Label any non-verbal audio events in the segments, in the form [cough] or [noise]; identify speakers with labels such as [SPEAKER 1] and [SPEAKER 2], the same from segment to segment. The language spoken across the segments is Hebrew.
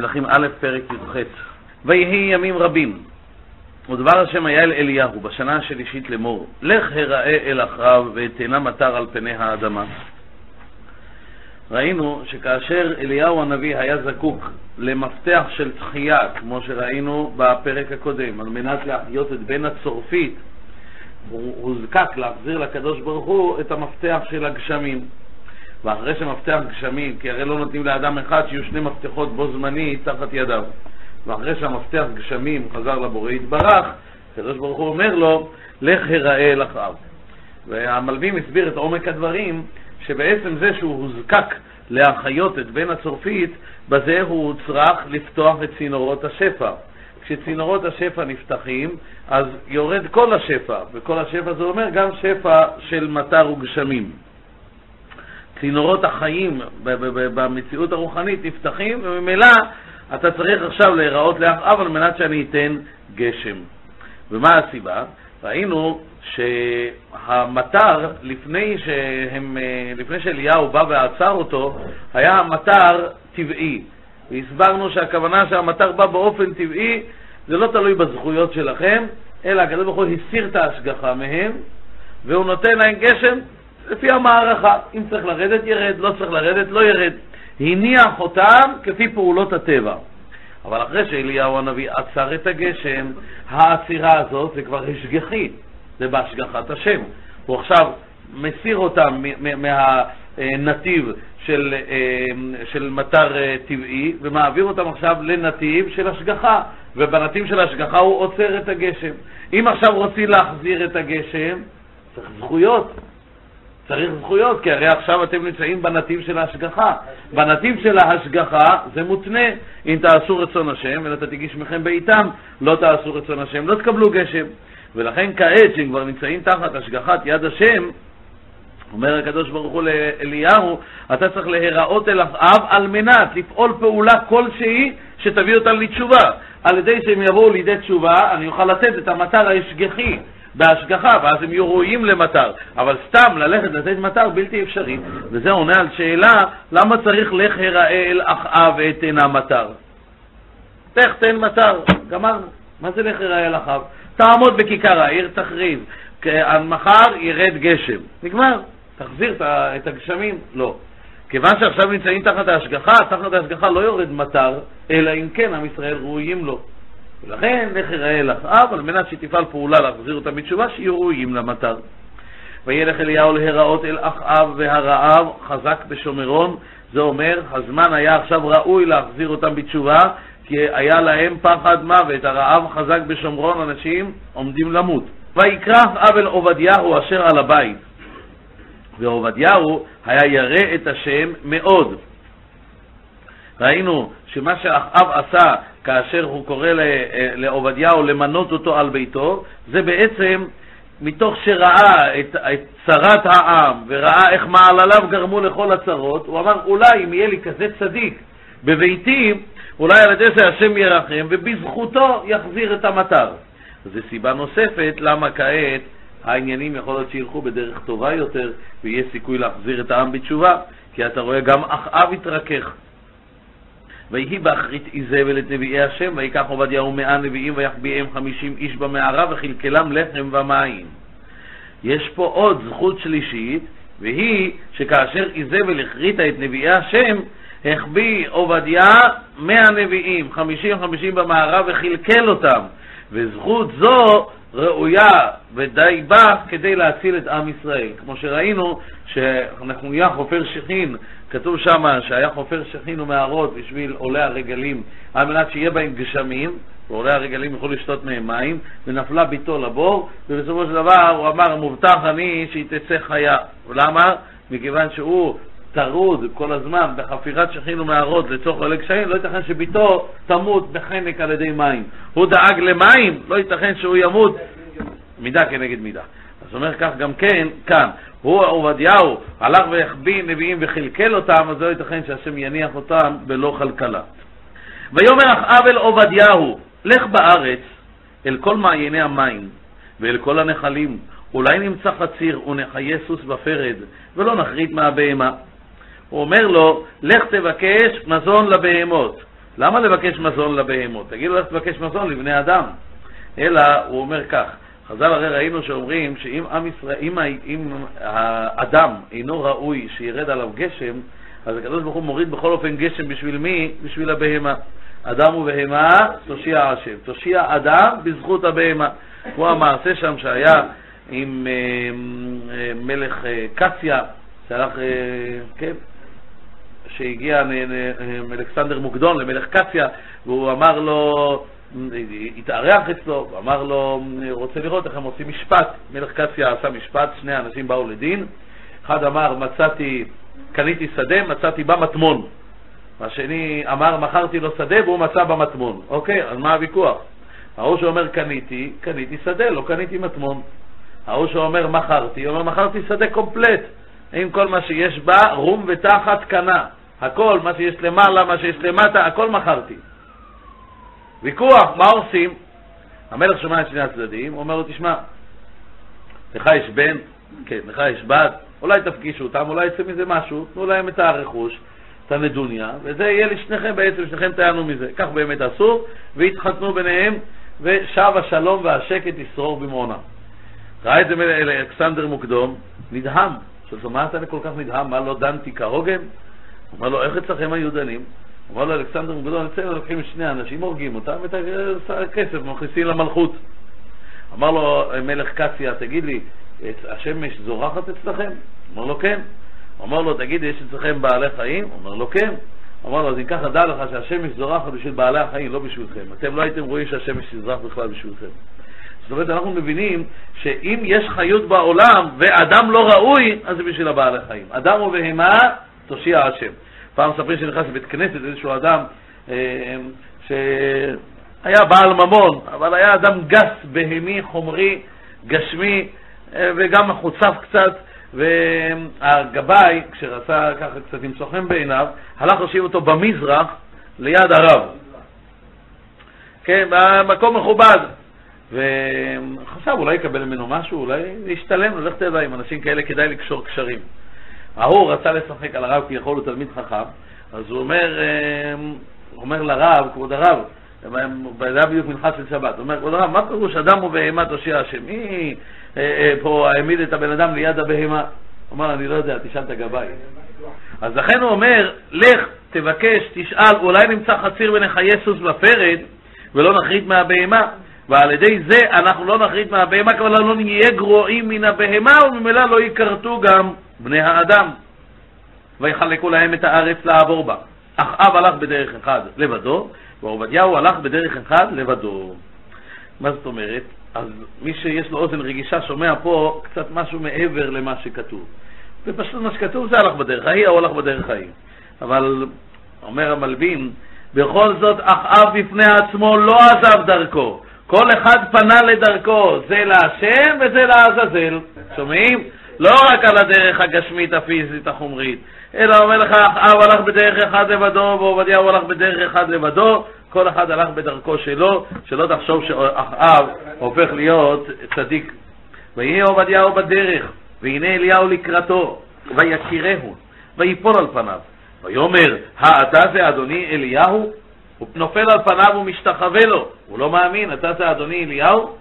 [SPEAKER 1] מלכים א', פרק י"ח. ויהי ימים רבים, ודבר השם היה אל אליהו בשנה השלישית לאמור, לך הראה אל אחריו ותאנה מטר על פני האדמה. ראינו שכאשר אליהו הנביא היה זקוק למפתח של תחייה, כמו שראינו בפרק הקודם, על מנת להחיות את בן הצורפית, הוא הוזקק להחזיר לקדוש ברוך הוא את המפתח של הגשמים. ואחרי שמפתח גשמים, כי הרי לא נותנים לאדם אחד שיהיו שני מפתחות בו זמני תחת ידיו. ואחרי שהמפתח גשמים חזר לבורא יתברך, הקדוש ברוך הוא אומר לו, לך הראה אל אחאב. והמלווים הסביר את עומק הדברים, שבעצם זה שהוא הוזקק להחיות את בן הצורפית, בזה הוא צריך לפתוח את צינורות השפע. כשצינורות השפע נפתחים, אז יורד כל השפע, וכל השפע זה אומר גם שפע של מטר וגשמים. צינורות החיים במציאות הרוחנית נפתחים, וממילא אתה צריך עכשיו להיראות לאחאב על מנת שאני אתן גשם. ומה הסיבה? ראינו שהמטר, לפני, שהם, לפני שאליהו בא ועצר אותו, היה מטר טבעי. והסברנו שהכוונה שהמטר בא באופן טבעי, זה לא תלוי בזכויות שלכם, אלא הקדוש ברוך הוא הסיר את ההשגחה מהם, והוא נותן להם גשם לפי המערכה. אם צריך לרדת, ירד, לא צריך לרדת, לא ירד. הניח אותם כפי פעולות הטבע. אבל אחרי שאליהו הנביא עצר את הגשם, העצירה הזאת זה כבר השגחי, זה בהשגחת השם. הוא עכשיו מסיר אותם מהנתיב של, אה, של מטר אה, טבעי ומעביר אותם עכשיו לנתיב של השגחה, ובנתיב של השגחה הוא עוצר את הגשם. אם עכשיו רוצים להחזיר את הגשם, צריך זכויות. צריך זכויות, כי הרי עכשיו אתם נמצאים בנתיב של ההשגחה. בנתיב של ההשגחה זה מותנה. אם תעשו רצון השם, אלא תגיש מכם בעיתם, לא תעשו רצון השם, לא תקבלו גשם. ולכן כעת, שהם כבר נמצאים תחת השגחת יד השם, אומר הקדוש ברוך הוא לאליהו, אתה צריך להיראות אל אחאב על מנת לפעול פעולה כלשהי שתביא אותם לתשובה. על ידי שהם יבואו לידי תשובה, אני אוכל לתת את המטר ההשגחי בהשגחה, ואז הם יהיו ראויים למטר. אבל סתם ללכת לתת מטר בלתי אפשרי, וזה עונה על שאלה, למה צריך לך הראה אל אחאב ואתנה מטר? לך תן מטר, גמרנו. מה זה לך הראה אל אחאב? תעמוד בכיכר העיר, תכריז. מחר ירד גשם. נגמר. תחזיר את הגשמים? לא. כיוון שעכשיו נמצאים תחת ההשגחה, תחת ההשגחה לא יורד מטר, אלא אם כן עם ישראל ראויים לו. ולכן לך יראה אל אחאב על מנת שתפעל פעולה להחזיר אותם בתשובה, שיהיו ראויים למטר. וילך אליהו להיראות אל אחאב והרעב חזק בשומרון, זה אומר, הזמן היה עכשיו ראוי להחזיר אותם בתשובה, כי היה להם פחד מוות, הרעב חזק בשומרון, אנשים עומדים למות. ויקרא אחאב אל עובדיהו אשר על הבית, ועובדיהו היה ירא את השם מאוד. ראינו שמה שאחאב עשה כאשר הוא קורא לעובדיהו למנות אותו על ביתו, זה בעצם מתוך שראה את, את צרת העם וראה איך מעלליו גרמו לכל הצרות, הוא אמר אולי אם יהיה לי כזה צדיק בביתי, אולי על ידי זה השם ירחם ובזכותו יחזיר את המטר. זו סיבה נוספת למה כעת העניינים יכול להיות שילכו בדרך טובה יותר ויהיה סיכוי להחזיר את העם בתשובה, כי אתה רואה גם אחאב התרכך. ויהי באחרית איזבל את נביאי השם, ויקח עובדיהו מאה נביאים ויחביאם חמישים איש במערה וחלקלם לחם ומים. יש פה עוד זכות שלישית, והיא שכאשר איזבל הכריתה את נביאי השם, החביא עובדיה מאה נביאים, חמישים חמישים במערה וחלקל אותם. וזכות זו ראויה ודי בה כדי להציל את עם ישראל. כמו שראינו שנחוניה חופר שכין, כתוב שם שהיה חופר שכין ומערות בשביל עולי הרגלים, על מנת שיהיה בהם גשמים, ועולי הרגלים יוכלו לשתות מהם מים, ונפלה ביתו לבור, ובסופו של דבר הוא אמר, מובטח אני שהיא תצא חיה. למה? מכיוון שהוא טרוד כל הזמן בחפירת שכין ומערות לצורך עולי קשיים, לא ייתכן שביתו תמות בחנק על ידי מים. הוא דאג למים, לא ייתכן שהוא ימות מידה כנגד מידה. אז אומר כך גם כן, כאן, הוא עובדיהו הלך והחביא נביאים וחלקל אותם, אז לא ייתכן שהשם יניח אותם בלא כלכלה. ויאמר אחאב אל עובדיהו, לך בארץ אל כל מעייני המים ואל כל הנחלים, אולי נמצא חציר ונחיה סוס בפרד, ולא נחריט מהבהמה. הוא אומר לו, לך תבקש מזון לבהמות. למה לבקש מזון לבהמות? תגידו איך תבקש מזון לבני אדם. אלא, הוא אומר כך, חז"ל הרי ראינו שאומרים שאם עם ישראל, אם, אם האדם אינו ראוי שירד עליו גשם, אז הקדוש ברוך הוא מוריד בכל אופן גשם בשביל מי? בשביל הבהמה. אדם ובהמה תושיע השם. תושיע אדם בזכות הבהמה. כמו המעשה שם שהיה עם אה, אה, מלך אה, קסיה, שהלך, כן, שהגיע אלכסנדר מוקדון למלך קסיה, והוא אמר לו, התארח אצלו, ואמר לו, רוצה לראות איך הם עושים משפט. מלך קסיה עשה משפט, שני אנשים באו לדין, אחד אמר, מצאתי, קניתי שדה, מצאתי בה מטמון. והשני אמר, מכרתי לו שדה והוא מצא במטמון. אוקיי, אז מה הוויכוח? ההוא שאומר קניתי, קניתי שדה, לא קניתי מטמון. ההוא שאומר מכרתי, אומר מכרתי שדה קומפלט, עם כל מה שיש בה, רום ותחת קנה. הכל, מה שיש למעלה, מה שיש למטה, הכל מכרתי. ויכוח, מה עושים? המלך שומע את שני הצדדים, אומר לו, תשמע, לך יש בן, כן, לך יש בת, אולי תפגישו אותם, אולי יצא מזה משהו, תנו להם את הרכוש, את הנדוניה, וזה יהיה לשניכם בעצם, שניכם תענו מזה. כך באמת עשו, והתחתנו ביניהם, ושב השלום והשקט ישרור במעונם. ראה את זה אלכסנדר מוקדום, נדהם. עכשיו, מה אתה כל כך נדהם? מה לא דנתי כהוגן? אמר לו, איך אצלכם היו דנים? אמר לו אלכסנדר מוקדום, אצלנו לוקחים שני אנשים, הורגים אותם, ואת הכסף מכניסים למלכות. אמר לו מלך קציה, תגיד לי, השמש זורחת אצלכם? אמר לו, כן. אמר לו, תגיד, יש אצלכם בעלי חיים? אמר לו, כן. אמר לו, אז אם ככה דע לך שהשמש זורחת בשביל בעלי החיים, לא בשבילכם. אתם לא הייתם רואים שהשמש תזרח בכלל בשבילכם. זאת אומרת, אנחנו מבינים שאם יש חיות בעולם ואדם לא ראוי, אז זה בשביל הבעלי חיים. אדם ובהמה, תושיע השם. פעם מספרים שנכנס לבית כנסת איזשהו אדם אה, שהיה בעל ממון, אבל היה אדם גס, בהמי, חומרי, גשמי, אה, וגם מחוצף קצת, והגבאי, כשרצה ככה קצת למצוא חן בעיניו, הלך להושיב אותו במזרח ליד הרב. כן, במקום מכובד. וחשב, אולי יקבל ממנו משהו, אולי ישתלם, לך תדע, עם אנשים כאלה כדאי לקשור קשרים. ההוא רצה לשחק על הרב כי יכול הוא תלמיד חכם, אז הוא אומר, אמ, אומר לרב, כבוד הרב, זה היה בדיוק מנחה של שבת, הוא אומר, כבוד הרב, מה פירוש אדם ובהמה תושיע השם? מי אה, אה, פה העמיד את הבן אדם ליד הבהמה? הוא אומר, אני לא יודע, תשאל את הגבאי. אז לכן הוא אומר, לך, תבקש, תשאל, אולי נמצא חציר ונחיה סוס בפרד, ולא נחריד מהבהמה. ועל ידי זה אנחנו לא נחריד מהבהמה, כבר לא נהיה גרועים מן הבהמה, וממילא לא ייכרתו גם בני האדם. ויחלקו להם את הארץ לעבור בה. אחאב הלך בדרך אחד לבדו, ועובדיהו הלך בדרך אחד לבדו. מה זאת אומרת? אז מי שיש לו אוזן רגישה שומע פה קצת משהו מעבר למה שכתוב. ופשוט מה שכתוב זה הלך בדרך ההיא, הוא הלך בדרך ההיא. אבל אומר המלבין, בכל זאת אחאב בפני עצמו לא עזב דרכו. כל אחד פנה לדרכו, זה להשם וזה לעזאזל. שומעים? לא רק על הדרך הגשמית, הפיזית, החומרית, אלא אומר לך, אחאב הלך בדרך אחד לבדו, ועובדיהו הלך בדרך אחד לבדו, כל אחד הלך בדרכו שלו, שלא תחשוב שאחאב הופך להיות צדיק. ויהי עובדיהו בדרך, והנה אליהו לקראתו, ויקירהו, ויפול על פניו. ויאמר, האתה זה אדוני אליהו? הוא נופל על פניו ומשתחווה לו. הוא לא מאמין, אתה זה אדוני אליהו?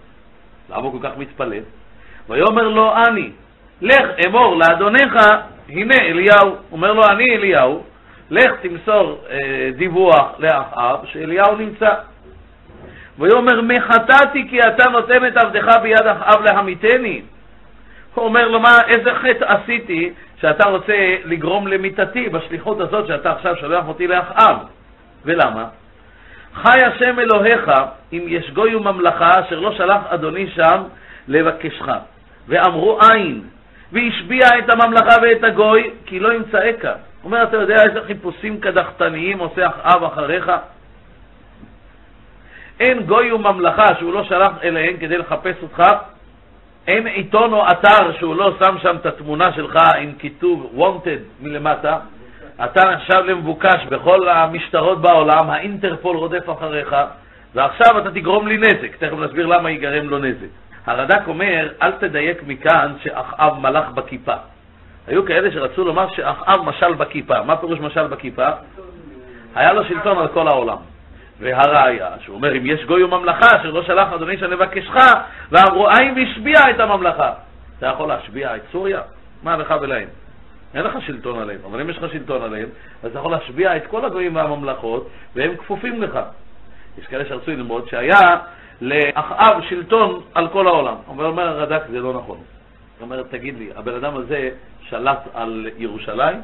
[SPEAKER 1] למה הוא כל כך מתפלל? ויאמר לו אני, לך אמור לאדונך, הנה אליהו. אומר לו, אני אליהו, לך תמסור אה, דיווח לאחאב שאליהו נמצא. ויאמר מחטאתי כי אתה נותן את עבדך ביד אחאב להמיתני. הוא אומר לו, מה, איזה חטא עשיתי שאתה רוצה לגרום למיתתי בשליחות הזאת שאתה עכשיו שולח אותי לאחאב? ולמה? חי השם אלוהיך אם יש גוי וממלכה אשר לא שלח אדוני שם לבקשך. ואמרו אין, והשביע את הממלכה ואת הגוי, כי לא ימצאך. הוא אומר, אתה יודע איזה חיפושים קדחתניים עושה אחאב אחריך? אין גוי וממלכה שהוא לא שלח אליהן כדי לחפש אותך, אין עיתון או אתר שהוא לא שם שם את התמונה שלך עם כיתוב wanted מלמטה, אתה נחשב למבוקש בכל המשטרות בעולם, האינטרפול רודף אחריך, ועכשיו אתה תגרום לי נזק. תכף נסביר למה ייגרם לו נזק. הרד"ק אומר, אל תדייק מכאן שאחאב מלך בכיפה. היו כאלה שרצו לומר שאחאב משל בכיפה. מה פירוש משל בכיפה? היה לו שלטון על כל העולם. והראיה, שהוא אומר, אם יש גוי וממלכה אשר לא שלח אדוני שנבקשך, ואמרו, האם השביע את הממלכה? אתה יכול להשביע את סוריה? מה לך ולהם? אין לך שלטון עליהם, אבל אם יש לך שלטון עליהם, אז אתה יכול להשביע את כל הגויים והממלכות, והם כפופים לך. יש כאלה שרצו ללמוד שהיה לאחאב שלטון על כל העולם. אבל אומר הרד"ק, זה לא נכון. הוא אומר, תגיד לי, הבן אדם הזה שלט על ירושלים?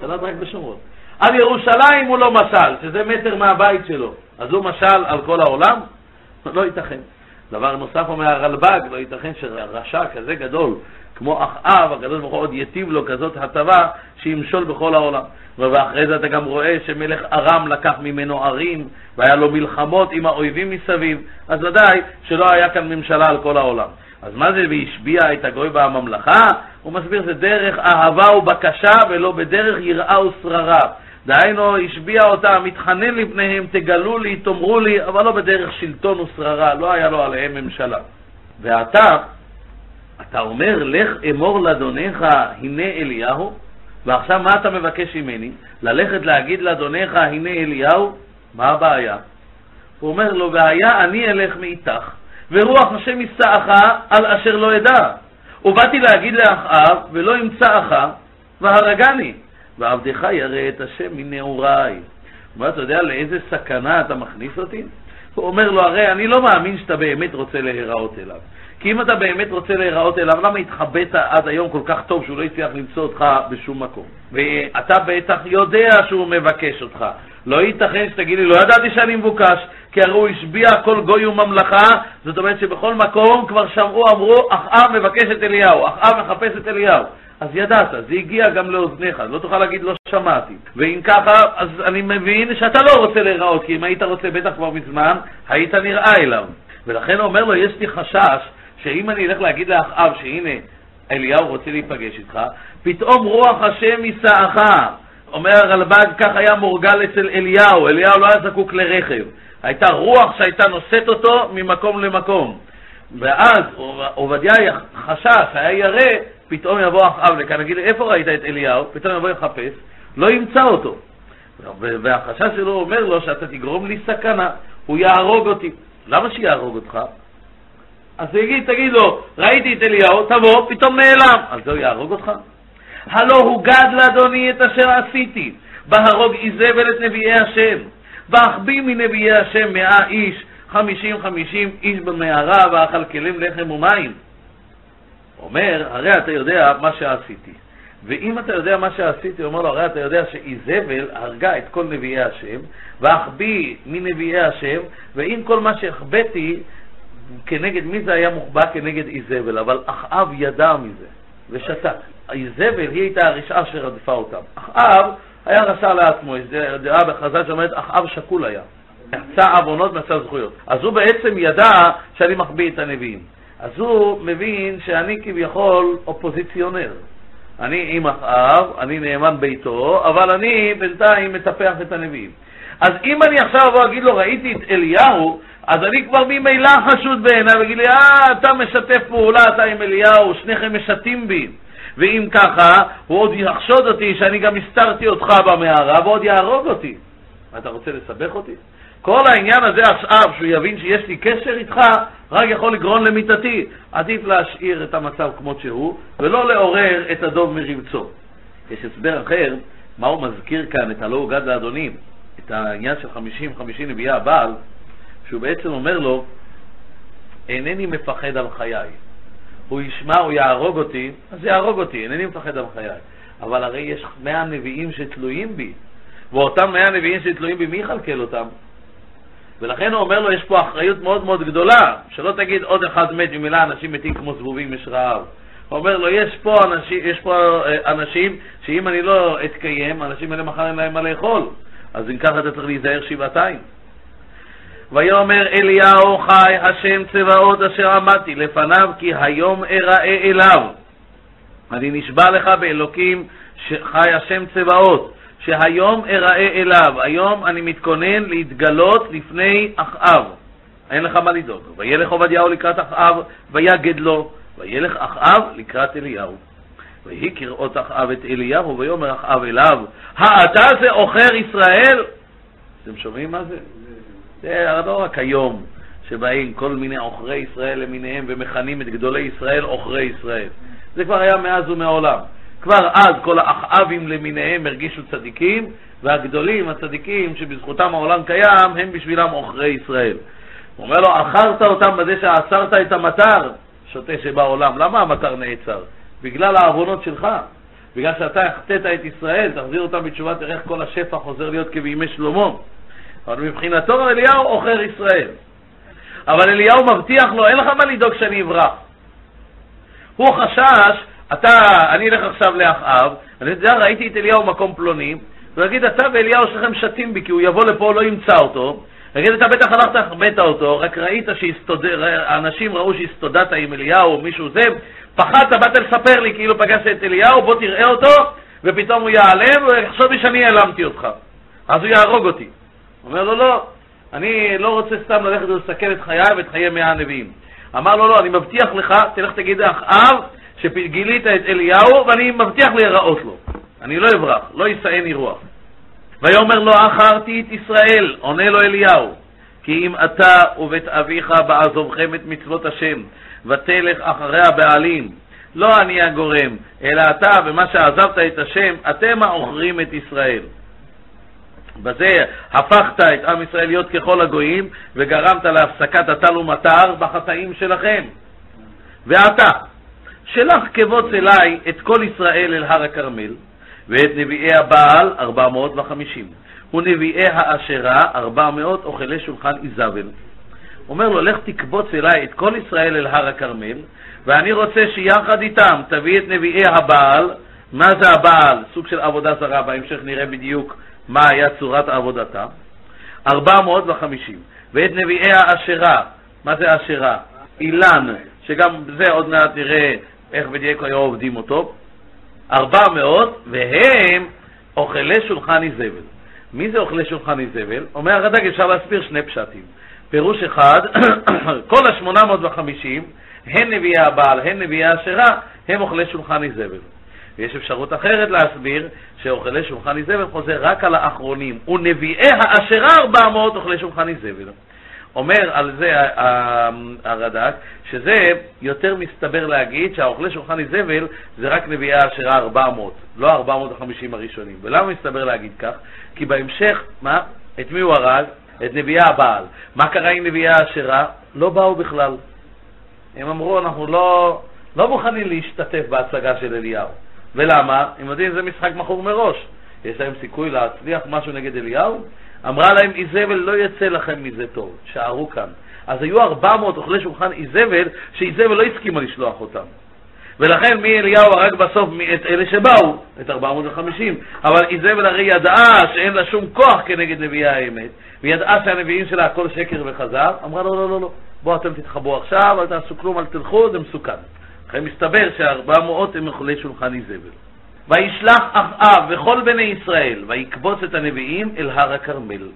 [SPEAKER 1] שלט רק בשומרון. על ירושלים הוא לא משל, שזה מטר מהבית שלו. אז הוא משל על כל העולם? לא ייתכן. דבר נוסף אומר הרלב"ג, לא ייתכן שרשע כזה גדול כמו אחאב, הקדוש ברוך הוא עוד יטיב לו כזאת הטבה שימשול בכל העולם. ואחרי זה אתה גם רואה שמלך ארם לקח ממנו ערים והיה לו מלחמות עם האויבים מסביב, אז ודאי שלא היה כאן ממשלה על כל העולם. אז מה זה והשביע את הגוי בממלכה? הוא מסביר זה דרך אהבה ובקשה ולא בדרך יראה ושררה. דהיינו, השביע אותם, מתחנן לפניהם, תגלו לי, תאמרו לי, אבל לא בדרך שלטון ושררה, לא היה לו עליהם ממשלה. ועתה, אתה אומר, לך אמור לאדונך, הנה אליהו, ועכשיו מה אתה מבקש ממני? ללכת להגיד לאדונך, הנה אליהו? מה הבעיה? הוא אומר לו, והיה אני אלך מאיתך, ורוח השם יישאך על אשר לא אדע. ובאתי להגיד לאחאב, ולא אמצאך, והרגני. ועבדך ירא את השם מנעוריי. אומר, אתה יודע לאיזה סכנה אתה מכניס אותי? הוא אומר לו, הרי אני לא מאמין שאתה באמת רוצה להיראות אליו. כי אם אתה באמת רוצה להיראות אליו, למה התחבאת עד היום כל כך טוב שהוא לא הצליח למצוא אותך בשום מקום? ואתה בטח יודע שהוא מבקש אותך. לא ייתכן שתגיד לי, לא ידעתי שאני מבוקש, כי הרי הוא השביע כל גוי וממלכה, זאת אומרת שבכל מקום כבר שמעו, אמרו, אחאב מבקש את אליהו, אחאב מחפש את אליהו. אז ידעת, זה הגיע גם לאוזניך, לא תוכל להגיד לא שמעתי. ואם ככה, אז אני מבין שאתה לא רוצה להיראות, כי אם היית רוצה בטח כבר מזמן, היית נראה אליו. ולכן אומר לו, יש לי חשש שאם אני אלך להגיד לאחאב שהנה אליהו רוצה להיפגש איתך, פתאום רוח השם יישאך. אומר הרלב"ג, כך היה מורגל אצל אליהו, אליהו לא היה זקוק לרכב. הייתה רוח שהייתה נושאת אותו ממקום למקום. ואז עובדיה חשש, היה ירא, פתאום יבוא אחאב לכאן, נגיד, איפה ראית את אליהו? פתאום יבוא לחפש, לא ימצא אותו. והחשש שלו אומר לו שאתה תגרום לי סכנה, הוא יהרוג אותי. למה שיהרוג אותך? אז הוא יגיד, תגיד לו, ראיתי את אליהו, תבוא, פתאום נעלם. על זה יהרוג אותך? הלא הוא גד לאדוני את אשר עשיתי, בהרוג איזבל את נביאי השם, ואחביא מנביאי השם מאה איש, חמישים חמישים איש במערה, ואכלכלם לחם ומים. אומר, הרי אתה יודע מה שעשיתי. ואם אתה יודע מה שעשיתי, אומר לו, הרי אתה יודע שאיזבל הרגה את כל נביאי השם, ואחביא מנביאי השם, ואם כל מה שהחבאתי, כנגד מי זה היה מוחבא? כנגד איזבל, אבל אחאב ידע מזה, ושתק. איזבל היא הייתה הרשעה שרדפה אותם. אחאב היה רשע לעצמו, דעה בחז"ל שאומרת, אחאב שקול היה. עשה עוונות ועשה זכויות. אז הוא בעצם ידע שאני מחביא את הנביאים. אז הוא מבין שאני כביכול אופוזיציונר. אני עם אחאב, אני נאמן ביתו, אבל אני בינתיים מטפח את הנביאים. אז אם אני עכשיו אבוא אגיד לו, ראיתי את אליהו, אז אני כבר ממילא חשוד בעיניי, ויגיד לי, אה, אתה משתף פעולה, אתה עם אליהו, שניכם משתים בי. ואם ככה, הוא עוד יחשוד אותי שאני גם הסתרתי אותך במערה, ועוד יהרוג אותי. אתה רוצה לסבך אותי? כל העניין הזה עכשיו, שהוא יבין שיש לי קשר איתך, רק יכול לגרום למיתתי. עדיף להשאיר את המצב כמות שהוא, ולא לעורר את הדוב מרבצו. יש הסבר אחר, מה הוא מזכיר כאן, את הלא הוגד לאדונים, את העניין של חמישים חמישים נביאי הבעל, שהוא בעצם אומר לו, אינני מפחד על חיי. הוא ישמע, הוא יהרוג אותי, אז יהרוג אותי, אינני מפחד על חיי. אבל הרי יש מאה נביאים שתלויים בי, ואותם מאה נביאים שתלויים בי, מי יכלכל אותם? ולכן הוא אומר לו, יש פה אחריות מאוד מאוד גדולה, שלא תגיד עוד אחד מת, ממילא אנשים מתים כמו זבובים, יש רעב. הוא אומר לו, יש פה אנשים, יש פה אה, אנשים שאם אני לא אתקיים, אנשים האלה מחר אין להם מה לאכול. אז אם ככה אתה צריך להיזהר שבעתיים. ויאמר אליהו חי השם צבאות אשר עמדתי לפניו כי היום אראה אליו. אני נשבע לך באלוקים שחי השם צבאות שהיום אראה אליו, היום אני מתכונן להתגלות לפני אחאב. אין לך מה לדאוג. וילך עובדיהו לקראת אחאב, ויגד לו, וילך אחאב לקראת אליהו. ויהי כראות אחאב את אליהו, ויאמר אחאב אליו, האתה זה עוכר ישראל? אתם שומעים מה זה? זה לא רק היום שבאים כל מיני עוכרי ישראל למיניהם ומכנים את גדולי ישראל עוכרי ישראל. זה כבר היה מאז ומעולם. כבר אז כל האחאבים למיניהם הרגישו צדיקים, והגדולים, הצדיקים, שבזכותם העולם קיים, הם בשבילם עוכרי ישראל. הוא אומר לו, אחרת אותם בזה שעצרת את המטר, שוטה שבעולם. למה המטר נעצר? בגלל העוונות שלך. בגלל שאתה החטאת את ישראל, תחזיר אותם בתשובה, תראה איך כל השפע חוזר להיות כבימי שלמה. אבל מבחינתו אליהו עוכר ישראל. אבל אליהו מבטיח לו, אין לך מה לדאוג שאני אברח. הוא חשש, אתה, אני אלך עכשיו לאחאב, אני יודע, ראיתי את אליהו במקום פלוני, הוא יגיד, אתה ואליהו שלכם שתים בי, כי הוא יבוא לפה, לא ימצא אותו, יגיד, אתה בטח הלכת, החבאת אותו, רק ראית שאנשים ראו שהסתודדת עם אליהו או מישהו זה, פחדת, באת לספר לי כאילו פגשת את אליהו, בוא תראה אותו, ופתאום הוא ייעלם, ויחשוב לי שאני העלמתי אותך. אז הוא יהרוג אותי. אומר לו, לא, אני לא רוצה סתם ללכת ולסכן את חיי ואת חיי מאה הנביאים. אמר לו, לא, אני מבטיח לך, תלך תגיד לאחאב שגילית את אליהו, ואני מבטיח להיראות לו. אני לא אברח, לא יישאני רוח. ויאמר לו, אחרתי את ישראל, עונה לו אליהו, כי אם אתה ובית אביך בעזובכם את מצוות השם, ותלך אחרי הבעלים, לא אני הגורם, אלא אתה, במה שעזבת את השם, אתם העוכרים את ישראל. בזה הפכת את עם ישראל להיות ככל הגויים, וגרמת להפסקת הטל ומטר בחטאים שלכם. ועתה, שלח כבוץ אליי את כל ישראל אל הר הכרמל, ואת נביאי הבעל 450, ונביאי האשרה 400 אוכלי שולחן איזבל. אומר לו, לך תקבוץ אליי את כל ישראל אל הר הכרמל, ואני רוצה שיחד איתם תביא את נביאי הבעל. מה זה הבעל? סוג של עבודה זרה, בהמשך נראה בדיוק מה היה צורת עבודתה. 450. ואת נביאי האשרה, מה זה אשרה? אילן, שגם זה עוד מעט נראה איך בדיוק היו עובדים אותו. 400, והם אוכלי שולחן איזבל. מי זה אוכלי שולחן איזבל? אומר הרד"ג, אפשר להסביר שני פשטים. פירוש אחד, [coughs] כל ה-850, הן נביאי הבעל, הן נביאי האשרה, הם אוכלי שולחן איזבל. ויש אפשרות אחרת להסביר שאוכלי שולחן איזבל חוזר רק על האחרונים, ונביאי האשרה 400 אוכלי שולחן איזבל. אומר על זה הרד"ק, שזה יותר מסתבר להגיד שהאוכלי שולחן איזבל זה רק נביאי האשרה 400, לא 450 הראשונים. ולמה מסתבר להגיד כך? כי בהמשך, מה? את מי הוא הרג? את נביאי הבעל. מה קרה עם נביאי האשרה? לא באו בכלל. הם אמרו, אנחנו לא, לא מוכנים להשתתף בהצגה של אליהו. ולמה? הם יודעים, זה משחק מכור מראש. יש להם סיכוי להצליח משהו נגד אליהו? אמרה להם, איזבל לא יצא לכם מזה טוב, שערו כאן. אז היו 400 אוכלי שולחן איזבל, שאיזבל לא הסכימה לשלוח אותם. ולכן מי אליהו הרג בסוף את אלה שבאו, את 450. אבל איזבל הרי ידעה שאין לה שום כוח כנגד נביאי האמת, וידעה שהנביאים שלה הכל שקר וכזב, אמרה לו, לא, לא, לא, בואו אתם תתחבאו עכשיו, אל תעשו כלום, אל תלכו, זה מסוכן. לכן מסתבר ש-400 הם אוכלי שולחן איזבל. וישלח אחאב וכל בני ישראל, ויקבוץ את הנביאים אל הר הכרמל.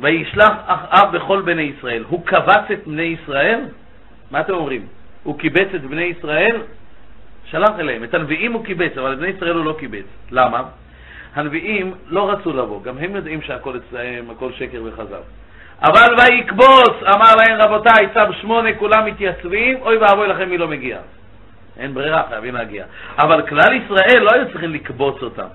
[SPEAKER 1] וישלח אחאב וכל בני ישראל. הוא קבץ את בני ישראל? מה אתם אומרים? הוא קיבץ את בני ישראל? שלח אליהם. את הנביאים הוא קיבץ, אבל את בני ישראל הוא לא קיבץ. למה? הנביאים לא רצו לבוא, גם הם יודעים שהכל אצלם, הכל שקר וכזב. אבל ויקבוץ, אמר להם רבותיי, צו שמונה, כולם מתייצבים, אוי ואבוי לכם מי לא מגיע. אין ברירה, חייבים להגיע. אבל כלל ישראל לא היו צריכים לקבוץ אותם.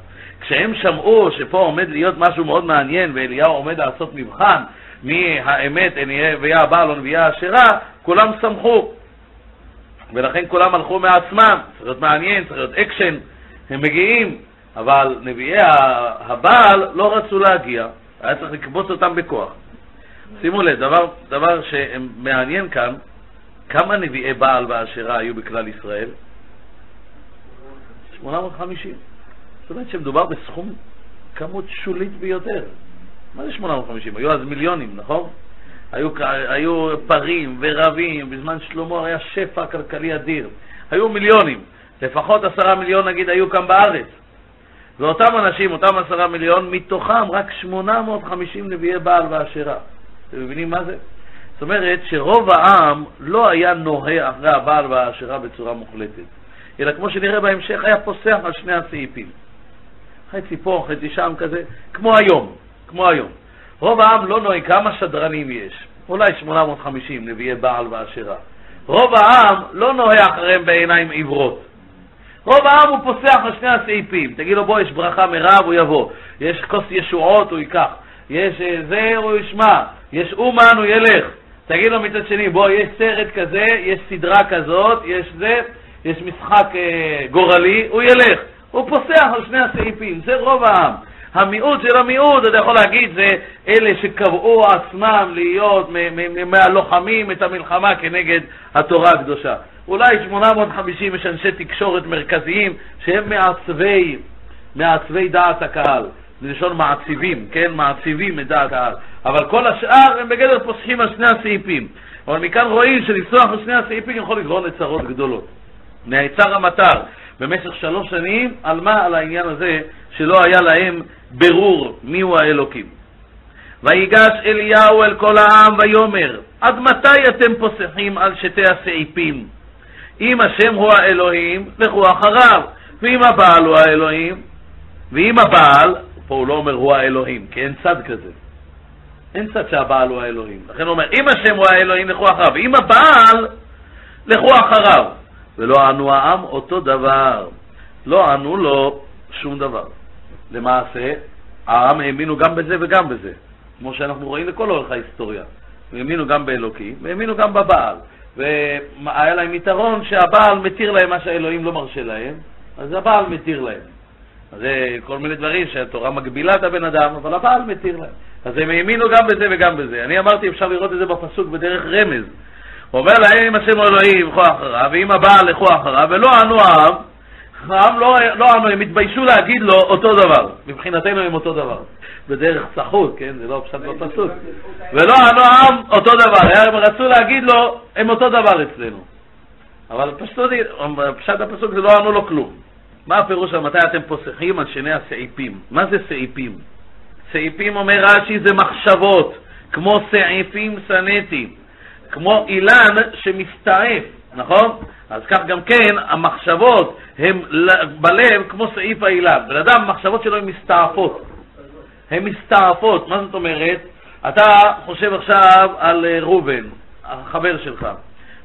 [SPEAKER 1] כשהם שמעו שפה עומד להיות משהו מאוד מעניין ואליהו עומד לעשות מבחן מי האמת, נביאי הבעל או נביאי האשרה, כולם שמחו. ולכן כולם הלכו מעצמם, צריך להיות מעניין, צריך להיות אקשן, הם מגיעים, אבל נביאי הבעל לא רצו להגיע, היה צריך לקבץ אותם בכוח. שימו לב, דבר, דבר שמעניין כאן, כמה נביאי בעל והאשרה היו בכלל ישראל? 850. זאת אומרת שמדובר בסכום כמות שולית ביותר. מה זה 850? היו אז מיליונים, נכון? היו, היו פרים ורבים, בזמן שלמה היה שפע כלכלי אדיר. היו מיליונים, לפחות עשרה מיליון נגיד היו כאן בארץ. ואותם אנשים, אותם עשרה מיליון, מתוכם רק 850 נביאי בעל והאשרה. אתם מבינים מה זה? אומרת שרוב העם לא היה נוהה אחרי הבעל והאשרה בצורה מוחלטת, אלא כמו שנראה בהמשך, היה פוסח על שני הסעיפים. חצי פה, חצי שם כזה, כמו היום, כמו היום. רוב העם לא נוהג, כמה שדרנים יש? אולי 850 נביאי בעל ואשרה. רוב העם לא נוהג אחריהם בעיניים עיוורות. רוב העם הוא פוסח על שני הסעיפים. תגיד לו, בוא, יש ברכה מרב, הוא יבוא. יש כוס ישועות, הוא ייקח. יש אה, זה, הוא ישמע. יש אומן, הוא ילך. תגיד לו מצד שני, בוא, יש סרט כזה, יש סדרה כזאת, יש זה, יש משחק אה, גורלי, הוא ילך. הוא פוסח על שני הסעיפים, זה רוב העם. המיעוט של המיעוט, אתה יכול להגיד, זה אלה שקבעו עצמם להיות מהלוחמים את המלחמה כנגד התורה הקדושה. אולי 850 יש אנשי תקשורת מרכזיים שהם מעצבי, מעצבי דעת הקהל. זה לשון מעציבים, כן? מעציבים את דעת הקהל. אבל כל השאר הם בגדר פוסחים על שני הסעיפים. אבל מכאן רואים שלנסוח על שני הסעיפים יכול לגרום לצרות גדולות. נעצר המטר במשך שלוש שנים, על מה? על העניין הזה שלא היה להם ברור מיהו האלוקים. ויגש אליהו אל כל העם ויאמר, עד מתי אתם פוסחים על שתי הסעיפים? אם השם הוא האלוהים, לכו אחריו, ואם הבעל הוא האלוהים, ואם הבעל, פה הוא לא אומר הוא האלוהים, כי אין צד כזה. אין צד שהבעל הוא האלוהים. לכן הוא אומר, אם השם הוא האלוהים, לכו אחריו, ואם הבעל, לכו אחריו. ולא ענו העם אותו דבר. לא ענו לו שום דבר. למעשה, העם האמינו גם בזה וגם בזה, כמו שאנחנו רואים לכל אורך ההיסטוריה. הם האמינו גם באלוקים, והאמינו גם בבעל. והיה להם יתרון שהבעל מתיר להם מה שהאלוהים לא מרשה להם, אז הבעל מתיר להם. זה כל מיני דברים שהתורה מגבילה את הבן אדם, אבל הבעל מתיר להם. אז הם האמינו גם בזה וגם בזה. אני אמרתי, אפשר לראות את זה בפסוק בדרך רמז. הוא אומר להם, אם השם אלוהים, לכו אחריו, ואם הבעל, לכו אחריו, ולא ענו העם, העם לא, לא ענו, הם התביישו להגיד לו אותו דבר. מבחינתנו הם אותו דבר. בדרך סחוט, כן? זה לא פשט בפסוק. ולא ענו העם אותו דבר. הם רצו להגיד לו, הם אותו דבר אצלנו. אבל פשט, פשט הפסוק זה לא ענו לו כלום. מה הפירוש על מתי אתם פוסחים על שני הסעיפים? מה זה סעיפים? סעיפים, אומר רש"י, זה מחשבות, כמו סעיפים שנאתי, כמו אילן שמסתעף, נכון? אז כך גם כן, המחשבות הן בלב כמו סעיף האילן. בן אדם, המחשבות שלו הן מסתעפות. הן מסתעפות, מה זאת אומרת? אתה חושב עכשיו על אה, ראובן, החבר שלך.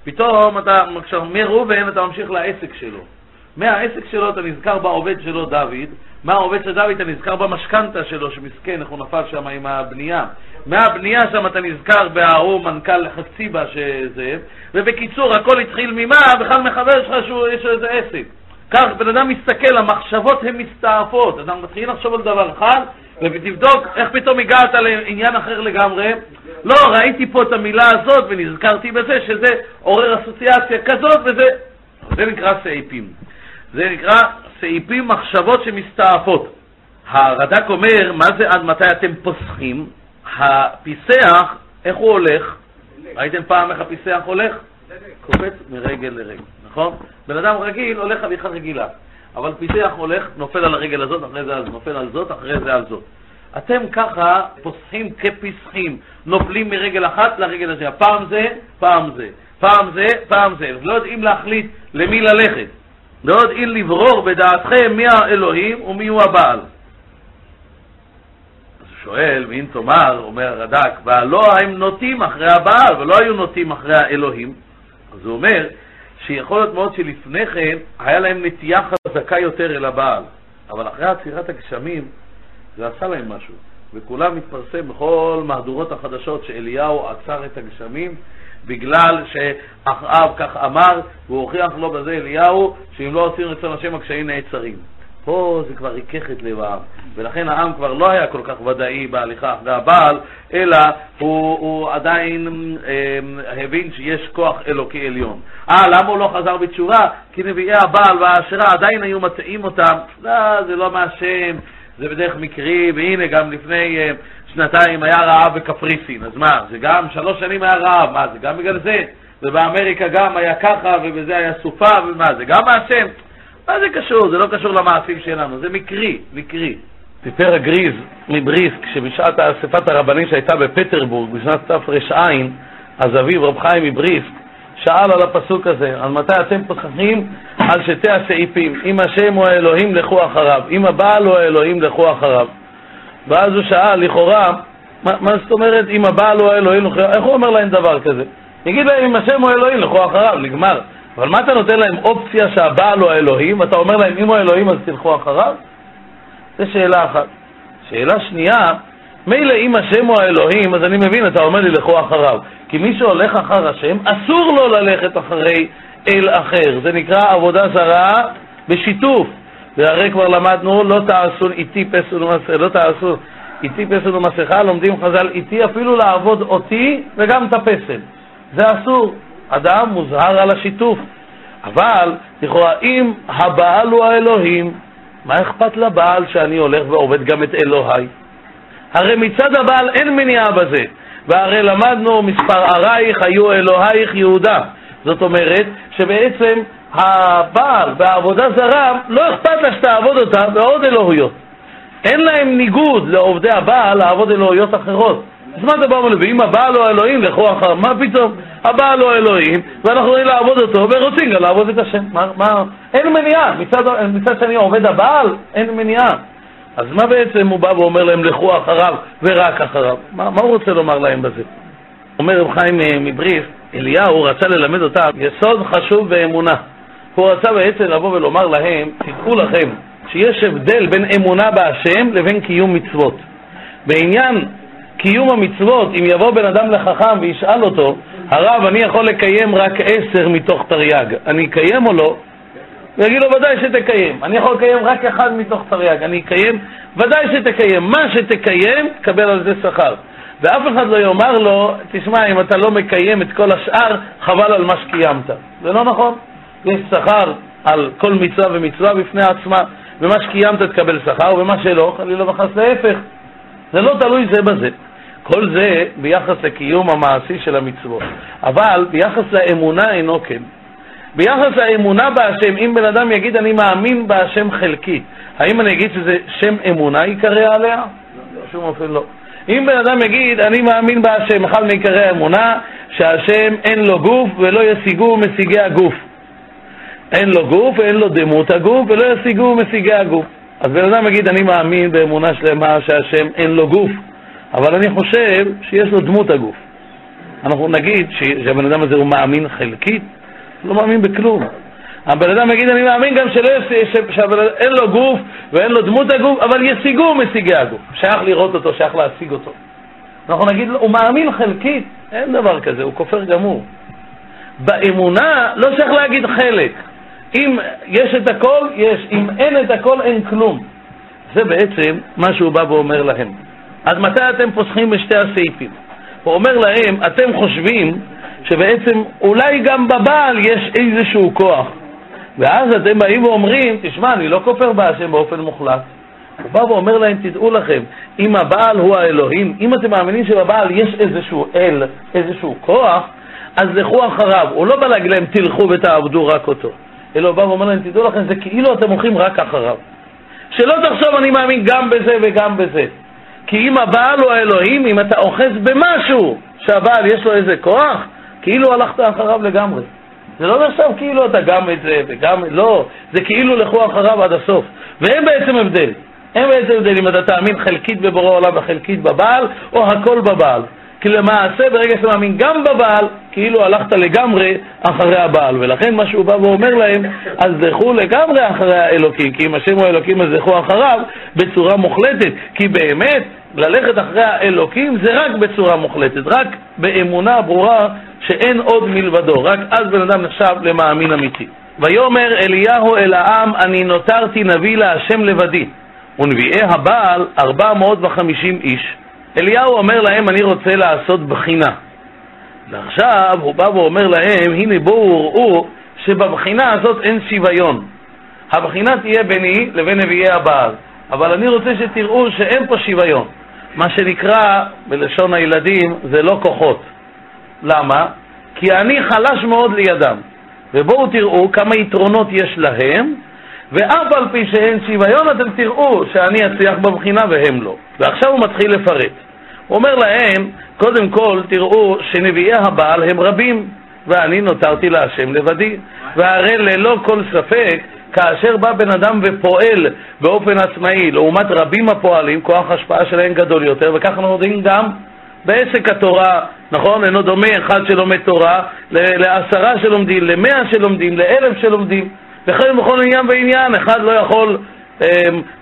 [SPEAKER 1] פתאום אתה, מראובן אתה ממשיך לעסק שלו. מהעסק שלו אתה נזכר בעובד שלו דוד, מהעובד של דוד אתה נזכר במשכנתה שלו, שמסכן, איך הוא נפל שם עם הבנייה. מהבנייה שם אתה נזכר בהוא מנכ"ל חציבה שזה, ובקיצור, הכל התחיל ממה? בכלל מחבר שלך שיש לו איזה עסק. כך בן אדם מסתכל, המחשבות הן מסתעפות. אדם מתחיל לחשוב על דבר אחד, ותבדוק איך פתאום הגעת לעניין אחר לגמרי. לא, ראיתי פה את המילה הזאת ונזכרתי בזה שזה עורר אסוציאציה כזאת וזה... זה נקרא סעיפים. זה נקרא סעיפים מחשבות שמסתעפות. הרד"ק אומר, מה זה עד מתי אתם פוסחים? הפיסח, איך הוא הולך? ראיתם פעם איך הפיסח הולך? קופץ מרגל לרגל, נכון? בן אדם רגיל הולך הליכה רגילה, אבל פיסח הולך, נופל על הרגל הזאת, אחרי זה על זאת, נופל על זאת, אחרי זה על זאת. אתם ככה פוסחים כפיסחים, נופלים מרגל אחת לרגל השנייה, פעם זה, פעם זה, פעם זה, פעם זה, לא יודעים להחליט למי ללכת. לא יודעים לברור בדעתכם מי האלוהים ומי הוא הבעל. אז הוא שואל, ואם תאמר, אומר הרד"ק, והלא הם נוטים אחרי הבעל ולא היו נוטים אחרי האלוהים, אז הוא אומר שיכול להיות מאוד שלפני כן היה להם נטייה חזקה יותר אל הבעל, אבל אחרי עצירת הגשמים זה עשה להם משהו. וכולם מתפרסם בכל מהדורות החדשות שאליהו עצר את הגשמים בגלל שאחאב כך אמר, והוא הוכיח לו בזה אליהו, שאם לא עושים רצון השם הקשיים נעצרים. פה זה כבר ריכך את לב העם, ולכן העם כבר לא היה כל כך ודאי בהליכה אחרי הבעל, אלא הוא, הוא עדיין אה, הבין שיש כוח אלוקי עליון. אה, למה הוא לא חזר בתשובה? כי נביאי הבעל והאשרה עדיין היו מטעים אותם, לא, זה לא מהשם, זה בדרך מקרי, והנה גם לפני אה, שנתיים היה רעב בקפריסין, אז מה, זה גם שלוש שנים היה רעב, מה, זה גם בגלל זה? ובאמריקה גם היה ככה, ובזה היה סופה, ומה, זה גם מהשם? מה זה קשור? זה לא קשור למעשים שלנו, זה מקרי, מקרי. סיפר הגריז מבריסק שבשעת אספת הרבנים שהייתה בפטרבורג בשנת תר"ע, אז אביו רב חיים מבריסק שאל על הפסוק הזה, על מתי אתם פוסחים על שתי הסעיפים, אם השם הוא האלוהים לכו אחריו, אם הבעל הוא האלוהים לכו אחריו. ואז הוא שאל, לכאורה, מה, מה זאת אומרת אם הבעל הוא האלוהים, איך הוא אומר להם דבר כזה? יגיד להם אם השם הוא אלוהים, לכו אחריו, נגמר. אבל מה אתה נותן להם אופציה שהבעל הוא האלוהים, ואתה אומר להם אם הוא האלוהים אז תלכו אחריו? זו שאלה אחת. שאלה שנייה, מילא אם השם הוא האלוהים, אז אני מבין, אתה אומר לי לכו אחריו. כי מי שהולך אחר השם, אסור לו ללכת אחרי אל אחר. זה נקרא עבודה זרה בשיתוף. והרי כבר למדנו, לא תעשו איתי פסול ומסכה, לא תעשו איתי פסל ומסכה, לומדים חז"ל איתי אפילו לעבוד אותי וגם את הפסל. זה אסור. אדם מוזהר על השיתוף. אבל, לכאורה, אם הבעל הוא האלוהים, מה אכפת לבעל שאני הולך ועובד גם את אלוהי? הרי מצד הבעל אין מניעה בזה. והרי למדנו מספר ערייך היו אלוהיך יהודה. זאת אומרת שבעצם הבעל בעבודה זרה, לא אכפת לה שתעבוד אותה בעוד אלוהויות. אין להם ניגוד לעובדי הבעל לעבוד אלוהויות אחרות. אז מה בא ואומר, ואם הבעל הוא האלוהים, לכו אחר, מה פתאום? הבעל הוא האלוהים, ואנחנו רוצים לעבוד אותו, ורוצים גם לעבוד את השם. מה, מה? אין מניעה. מצד, מצד שני עובד הבעל, אין מניעה. אז מה בעצם הוא בא ואומר להם, לכו אחריו ורק אחריו? מה, מה הוא רוצה לומר להם בזה? אומר רב חיים אה, מבריס, אליהו רצה ללמד אותם יסוד חשוב באמונה. הוא רצה בעצם לבוא ולומר להם, תדעו לכם שיש הבדל בין אמונה בהשם לבין קיום מצוות. בעניין קיום המצוות, אם יבוא בן אדם לחכם וישאל אותו, הרב, אני יכול לקיים רק עשר מתוך תרי"ג, אני אקיים או לא? הוא יגיד לו, ודאי שתקיים. אני יכול לקיים רק אחד מתוך תרי"ג, אני אקיים? ודאי שתקיים. מה שתקיים, תקבל על זה שכר. ואף אחד לא יאמר לו, תשמע, אם אתה לא מקיים את כל השאר, חבל על מה שקיימת. זה לא נכון. יש שכר על כל מצווה ומצווה בפני עצמה, ומה שקיימת תקבל שכר, ומה שלא, חלילה וחס להפך. זה לא תלוי זה בזה. כל זה ביחס לקיום המעשי של המצוות. אבל ביחס לאמונה אינו כן. ביחס לאמונה בהשם, אם בן אדם יגיד אני מאמין בהשם חלקי, האם אני אגיד שזה שם אמונה ייקרא עליה? בשום אופן לא. אם בן אדם יגיד אני מאמין בהשם, אחד מעיקרי האמונה, שהשם אין לו גוף ולא ישיגו משיגי הגוף. אין לו גוף ואין לו דמות הגוף ולא ישיגו משיגי הגוף. אז בן אדם יגיד אני מאמין באמונה שלמה שהשם אין לו גוף, אבל אני חושב שיש לו דמות הגוף. אנחנו נגיד שהבן אדם הזה הוא מאמין חלקית, לא מאמין בכלום. הבן אדם יגיד, אני מאמין גם שאין לו גוף ואין לו דמות הגוף, אבל ישיגו משיגי הגוף. שייך לראות אותו, שייך להשיג אותו. אנחנו נגיד, הוא מאמין חלקית, אין דבר כזה, הוא כופר גמור. באמונה לא צריך להגיד חלק. אם יש את הכל, יש. אם אין את הכל, אין כלום. זה בעצם מה שהוא בא ואומר להם. אז מתי אתם פוסחים בשתי הסעיפים? הוא אומר להם, אתם חושבים שבעצם אולי גם בבעל יש איזשהו כוח. ואז אתם באים ואומרים, תשמע, אני לא כופר בהשם באופן מוחלט. הוא בא ואומר להם, תדעו לכם, אם הבעל הוא האלוהים, אם אתם מאמינים שבבעל יש איזשהו אל, איזשהו כוח, אז לכו אחריו. הוא לא בא להגיד להם, תלכו ותעבדו רק אותו. אלא הוא בא ואומר להם, תדעו לכם, זה כאילו אתם הולכים רק אחריו. שלא תחשוב, אני מאמין גם בזה וגם בזה. כי אם הבעל הוא האלוהים, אם אתה אוחז במשהו שהבעל יש לו איזה כוח, כאילו הלכת אחריו לגמרי. זה לא נחשב כאילו אתה גם את זה וגם... לא, זה כאילו לכו אחריו עד הסוף. ואין בעצם הבדל. אין בעצם הבדל אם אתה תאמין חלקית בבורא עולם וחלקית בבעל, או הכל בבעל. כי למעשה ברגע שאתה מאמין גם בבעל, כאילו הלכת לגמרי אחרי הבעל. ולכן מה שהוא בא ואומר להם, אז לכו לגמרי אחרי האלוקים, כי אם השם הוא אלוקים אז לכו אחריו בצורה מוחלטת. כי באמת, ללכת אחרי האלוקים זה רק בצורה מוחלטת, רק באמונה ברורה שאין עוד מלבדו, רק אז בן אדם נחשב למאמין אמיתי. ויאמר אליהו אל העם, אני נותרתי נביא להשם לבדי, ונביאי הבעל ארבע מאות וחמישים איש. אליהו אומר להם, אני רוצה לעשות בחינה. ועכשיו הוא בא ואומר להם, הנה בואו ראו שבבחינה הזאת אין שוויון. הבחינה תהיה ביני לבין נביאי הבעל, אבל אני רוצה שתראו שאין פה שוויון. מה שנקרא, בלשון הילדים, זה לא כוחות. למה? כי אני חלש מאוד לידם. ובואו תראו כמה יתרונות יש להם, ואף על פי שאין שוויון אתם תראו שאני אצליח בבחינה והם לא. ועכשיו הוא מתחיל לפרט. הוא אומר להם, קודם כל תראו שנביאי הבעל הם רבים, ואני נותרתי להשם לבדי. והרי ללא כל ספק כאשר בא בן אדם ופועל באופן עצמאי לעומת רבים הפועלים, כוח ההשפעה שלהם גדול יותר, וכך אנחנו יודעים גם בעסק התורה, נכון? אינו דומה אחד שלומד תורה לעשרה שלומדים, למאה שלומדים, לאלף שלומדים, וכן בכל עניין ועניין, אחד לא יכול אה,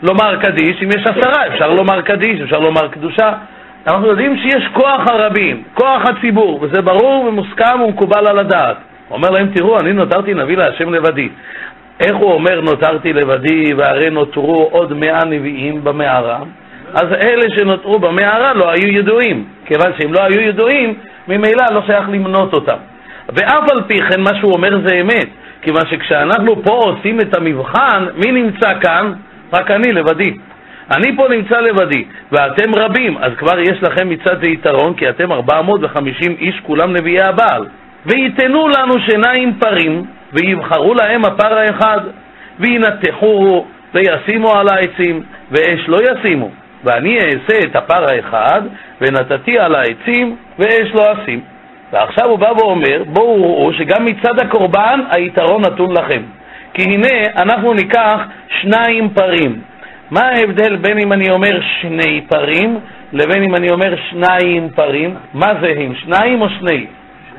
[SPEAKER 1] לומר קדיש, אם יש עשרה אפשר לומר קדיש, אפשר לומר קדושה. אנחנו יודעים שיש כוח הרבים, כוח הציבור, וזה ברור ומוסכם ומקובל על הדעת. הוא אומר להם, תראו, אני נותרתי נביא להשם לבדי. איך הוא אומר נותרתי לבדי והרי נותרו עוד מאה נביאים במערה? אז אלה שנותרו במערה לא היו ידועים, כיוון שהם לא היו ידועים, ממילא לא שייך למנות אותם. ואף על פי כן מה שהוא אומר זה אמת, כיוון שכשאנחנו פה עושים את המבחן, מי נמצא כאן? רק אני לבדי. אני פה נמצא לבדי, ואתם רבים, אז כבר יש לכם מצד זה יתרון, כי אתם 450 איש, כולם נביאי הבעל. ויתנו לנו שיניים פרים, ויבחרו להם הפר האחד, וינתחוהו, וישימו על העצים, ואש לא ישימו. ואני אעשה את הפר האחד, ונתתי על העצים, ואש לא אשים. ועכשיו הוא בא ואומר, בואו ראו שגם מצד הקורבן היתרון נתון לכם. כי הנה, אנחנו ניקח שניים פרים. מה ההבדל בין אם אני אומר שני פרים לבין אם אני אומר שניים פרים? מה זהים, שניים או שני?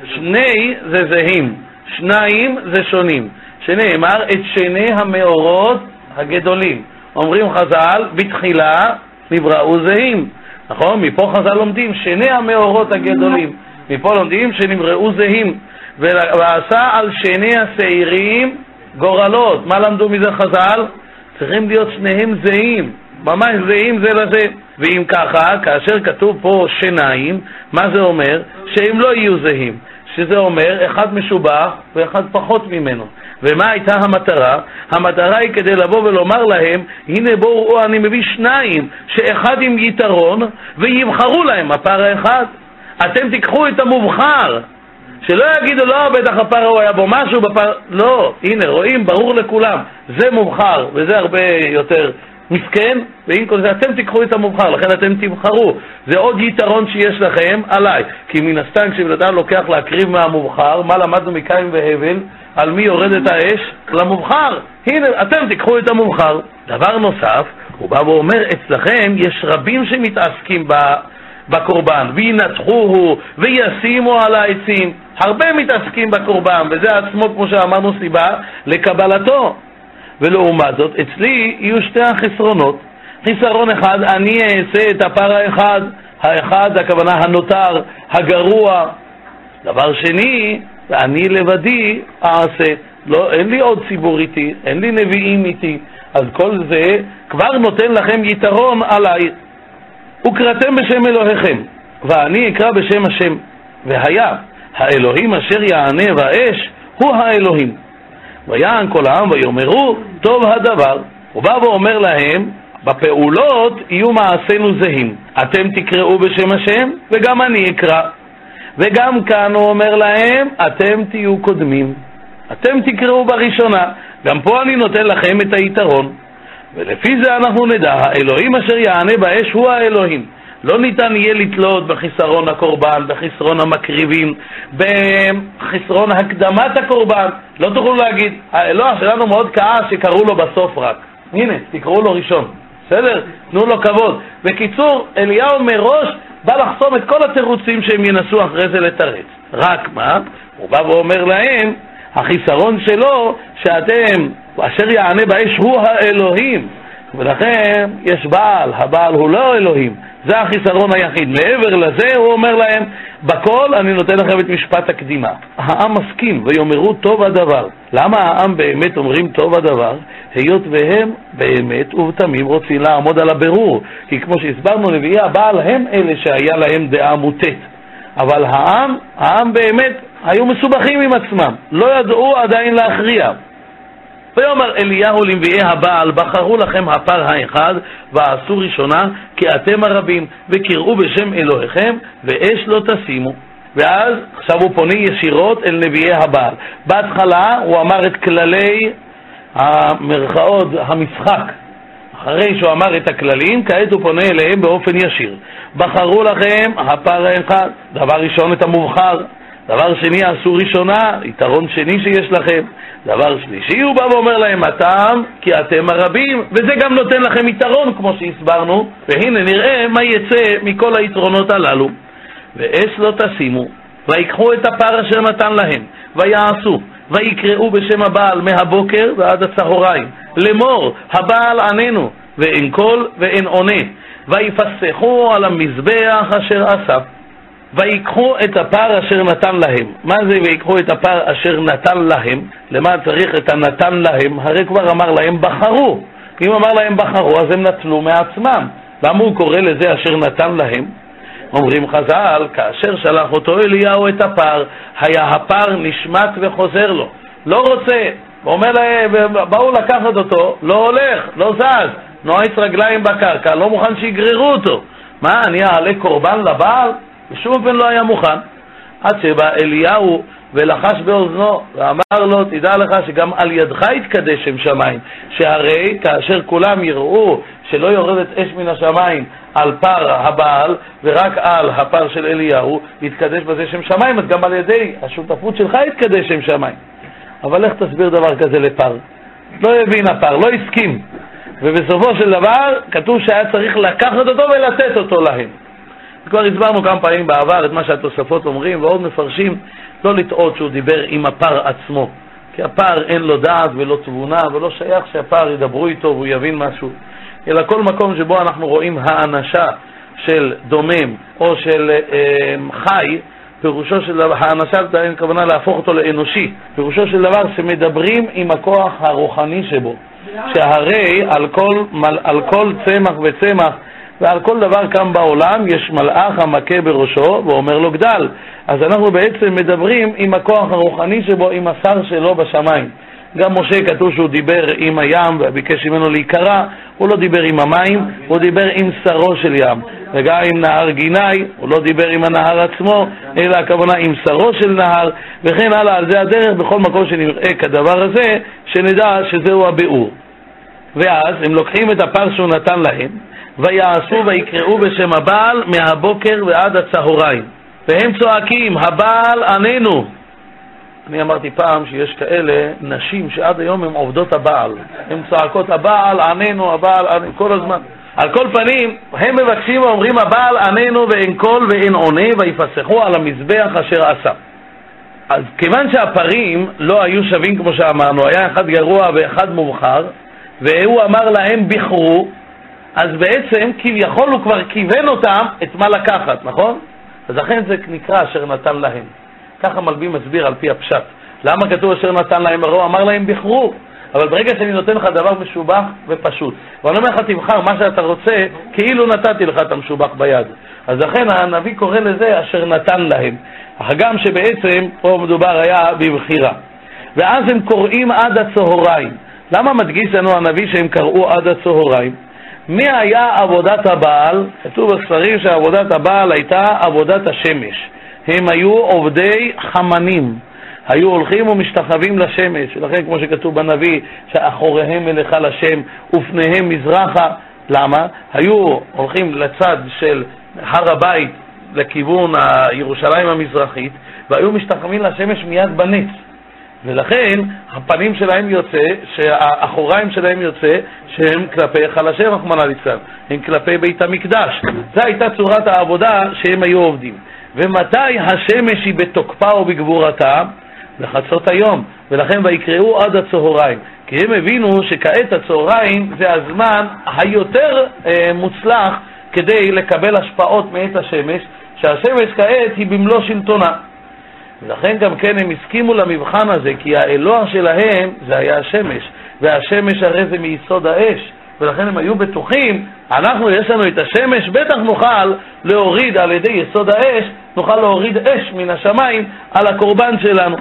[SPEAKER 1] שני זה זהים, שניים זה שונים. שנאמר את שני המאורות הגדולים. אומרים חז"ל, בתחילה נבראו זהים. נכון? מפה חז"ל לומדים שני המאורות הגדולים. מפה לומדים שנבראו זהים. ועשה על שני השעירים גורלות. מה למדו מזה חז"ל? צריכים להיות שניהם זהים, ממש זהים זה לזה. ואם ככה, כאשר כתוב פה שיניים, מה זה אומר? שהם לא יהיו זהים. שזה אומר, אחד משובח ואחד פחות ממנו. ומה הייתה המטרה? המטרה היא כדי לבוא ולומר להם, הנה בואו, אני מביא שניים, שאחד עם יתרון, ויבחרו להם הפר האחד. אתם תיקחו את המובחר, שלא יגידו, לא, בטח הפר ההוא היה בו משהו בפר... לא, הנה, רואים, ברור לכולם, זה מובחר, וזה הרבה יותר מסכן, ועם כל זה אתם תיקחו את המובחר, לכן אתם תבחרו. זה עוד יתרון שיש לכם עליי. כי מן הסתם כשבן אדם לוקח להקריב מהמובחר, מה למדנו מקין והבל? על מי יורדת האש? למובחר. הנה, אתם תיקחו את המובחר. דבר נוסף, הוא בא ואומר, אצלכם יש רבים שמתעסקים ב... בקורבן, וינתחוהו וישימו על העצים. הרבה מתעסקים בקורבן, וזה עצמו, כמו שאמרנו, סיבה לקבלתו. ולעומת זאת, אצלי יהיו שתי החסרונות. חיסרון אחד, אני אעשה את הפר האחד, האחד, הכוונה הנותר, הגרוע. דבר שני, אני לבדי אעשה. לא, אין לי עוד ציבור איתי, אין לי נביאים איתי, אז כל זה כבר נותן לכם יתרון עליי. וקראתם בשם אלוהיכם, ואני אקרא בשם השם. והיה, האלוהים אשר יענה באש, הוא האלוהים. ויען כל העם ויאמרו, טוב הדבר. הוא בא ואומר להם, בפעולות יהיו מעשינו זהים. אתם תקראו בשם השם, וגם אני אקרא. וגם כאן הוא אומר להם, אתם תהיו קודמים. אתם תקראו בראשונה. גם פה אני נותן לכם את היתרון. ולפי זה אנחנו נדע, האלוהים אשר יענה באש הוא האלוהים. לא ניתן יהיה לתלות בחיסרון הקורבן, בחסרון המקריבים, בחסרון הקדמת הקורבן. לא תוכלו להגיד, האלוה שלנו מאוד כעס שקראו לו בסוף רק. הנה, תקראו לו ראשון. בסדר? תנו לו כבוד. בקיצור, אליהו מראש בא לחסום את כל התירוצים שהם ינסו אחרי זה לתרץ. רק מה? הוא בא ואומר להם, החיסרון שלו, שאתם, אשר יענה באש הוא האלוהים. ולכן יש בעל, הבעל הוא לא אלוהים, זה החיסרון היחיד. מעבר לזה הוא אומר להם, בכל אני נותן לכם את משפט הקדימה. העם מסכים, ויאמרו טוב הדבר. למה העם באמת אומרים טוב הדבר? היות והם באמת ובתמים רוצים לעמוד על הבירור. כי כמו שהסברנו, נביאי הבעל הם אלה שהיה להם דעה מוטית. אבל העם, העם באמת היו מסובכים עם עצמם, לא ידעו עדיין להכריע. ויאמר אליהו לנביאי הבעל, בחרו לכם הפר האחד, ועשו ראשונה, כי אתם הרבים, וקראו בשם אלוהיכם, ואש לא תשימו. ואז, עכשיו הוא פונה ישירות אל נביאי הבעל. בהתחלה הוא אמר את כללי המרכאות, המשחק. אחרי שהוא אמר את הכללים, כעת הוא פונה אליהם באופן ישיר. בחרו לכם הפר האחד, דבר ראשון את המובחר, דבר שני, עשו ראשונה, יתרון שני שיש לכם. דבר שלישי, הוא בא ואומר להם, הטעם כי אתם הרבים, וזה גם נותן לכם יתרון, כמו שהסברנו, והנה נראה מה יצא מכל היתרונות הללו. ואש לא תשימו, ויקחו את הפר אשר נתן להם, ויעשו, ויקראו בשם הבעל מהבוקר ועד הצהריים, לאמור, הבעל עננו, ואין קול ואין עונה, ויפסחו על המזבח אשר אסף. ויקחו את הפר אשר נתן להם. מה זה ויקחו את הפר אשר נתן להם? למה צריך את הנתן להם? הרי כבר אמר להם בחרו. אם אמר להם בחרו, אז הם נטלו מעצמם. למה הוא קורא לזה אשר נתן להם? אומרים חז"ל, כאשר שלח אותו אליהו את הפר, היה הפר נשמט וחוזר לו. לא רוצה, אומר להם, באו לקחת אותו, לא הולך, לא זז, נועץ רגליים בקרקע, לא מוכן שיגררו אותו. מה, אני אעלה קורבן לבעל? בשום אופן לא היה מוכן. עד שבא אליהו ולחש באוזנו ואמר לו, תדע לך שגם על ידך יתקדש שם שמיים, שהרי כאשר כולם יראו שלא יורדת אש מן השמיים על פר הבעל ורק על הפר של אליהו, יתקדש בזה שם שמיים, אז גם על ידי השותפות שלך יתקדש שם שמיים. אבל איך תסביר דבר כזה לפר? לא הבין הפר, לא הסכים. ובסופו של דבר כתוב שהיה צריך לקחת אותו ולתת אותו להם. כבר הסברנו כמה פעמים בעבר את מה שהתוספות אומרים, ועוד מפרשים לא לטעות שהוא דיבר עם הפר עצמו. כי הפר אין לו דעת ולא תבונה, ולא שייך שהפר ידברו איתו והוא יבין משהו. אלא כל מקום שבו אנחנו רואים האנשה של דומם או של אה, חי, פירושו של דבר, האנשה, אין כוונה להפוך אותו לאנושי, פירושו של דבר שמדברים עם הכוח הרוחני שבו. שהרי על כל, על כל צמח וצמח ועל כל דבר כאן בעולם יש מלאך המכה בראשו ואומר לו גדל. אז אנחנו בעצם מדברים עם הכוח הרוחני שבו, עם השר שלו בשמיים. גם משה כתוב שהוא דיבר עם הים וביקש ממנו להיקרא, הוא לא דיבר עם המים, הוא דיבר עם שרו של ים. וגם עם נהר גיני, הוא לא דיבר עם הנהר עצמו, אלא הכוונה עם שרו של נהר, וכן הלאה. על זה הדרך, בכל מקום שנראה כדבר הזה, שנדע שזהו הביאור. ואז הם לוקחים את הפר שהוא נתן להם, ויעשו ויקראו בשם הבעל מהבוקר ועד הצהריים. והם צועקים, הבעל עננו. אני אמרתי פעם שיש כאלה נשים שעד היום הן עובדות הבעל. הן צועקות, הבעל עננו, הבעל עננו, כל הזמן. על כל פנים, הם מבקשים ואומרים, הבעל עננו ואין קול ואין עונה, ויפסחו על המזבח אשר עשה. אז כיוון שהפרים לא היו שווים כמו שאמרנו, היה אחד גרוע ואחד מובחר, והוא אמר להם בכרו, אז בעצם כביכול הוא כבר כיוון אותם את מה לקחת, נכון? אז לכן זה נקרא אשר נתן להם. ככה מלבי מסביר על פי הפשט. למה כתוב אשר נתן להם? הרי הוא אמר להם בכרו. אבל ברגע שאני נותן לך דבר משובח ופשוט, ואני אומר לך תבחר מה שאתה רוצה, כאילו נתתי לך את המשובח ביד. אז לכן הנביא קורא לזה אשר נתן להם. הגם שבעצם פה מדובר היה בבחירה. ואז הם קוראים עד הצהריים. למה מדגיש לנו הנביא שהם קראו עד הצהריים? מי היה עבודת הבעל? כתוב בספרים שעבודת הבעל הייתה עבודת השמש. הם היו עובדי חמנים. היו הולכים ומשתחווים לשמש, ולכן כמו שכתוב בנביא, שאחוריהם מלאכה לשם ופניהם מזרחה. למה? היו הולכים לצד של הר הבית, לכיוון ירושלים המזרחית, והיו משתחווים לשמש מיד בנץ. ולכן הפנים שלהם יוצא, האחוריים שלהם יוצא, שהם כלפי השם, רחמנא ליצלן, הם כלפי בית המקדש. זו הייתה צורת העבודה שהם היו עובדים. ומתי השמש היא בתוקפה או בגבורתה? בחצות היום, ולכן ויקראו עד הצהריים. כי הם הבינו שכעת הצהריים זה הזמן היותר אה, מוצלח כדי לקבל השפעות מאת השמש, שהשמש כעת היא במלוא שלטונה. ולכן גם כן הם הסכימו למבחן הזה, כי האלוה שלהם זה היה השמש, והשמש הרי זה מיסוד האש, ולכן הם היו בטוחים, אנחנו יש לנו את השמש, בטח נוכל להוריד על ידי יסוד האש, נוכל להוריד אש מן השמיים על הקורבן שלנו.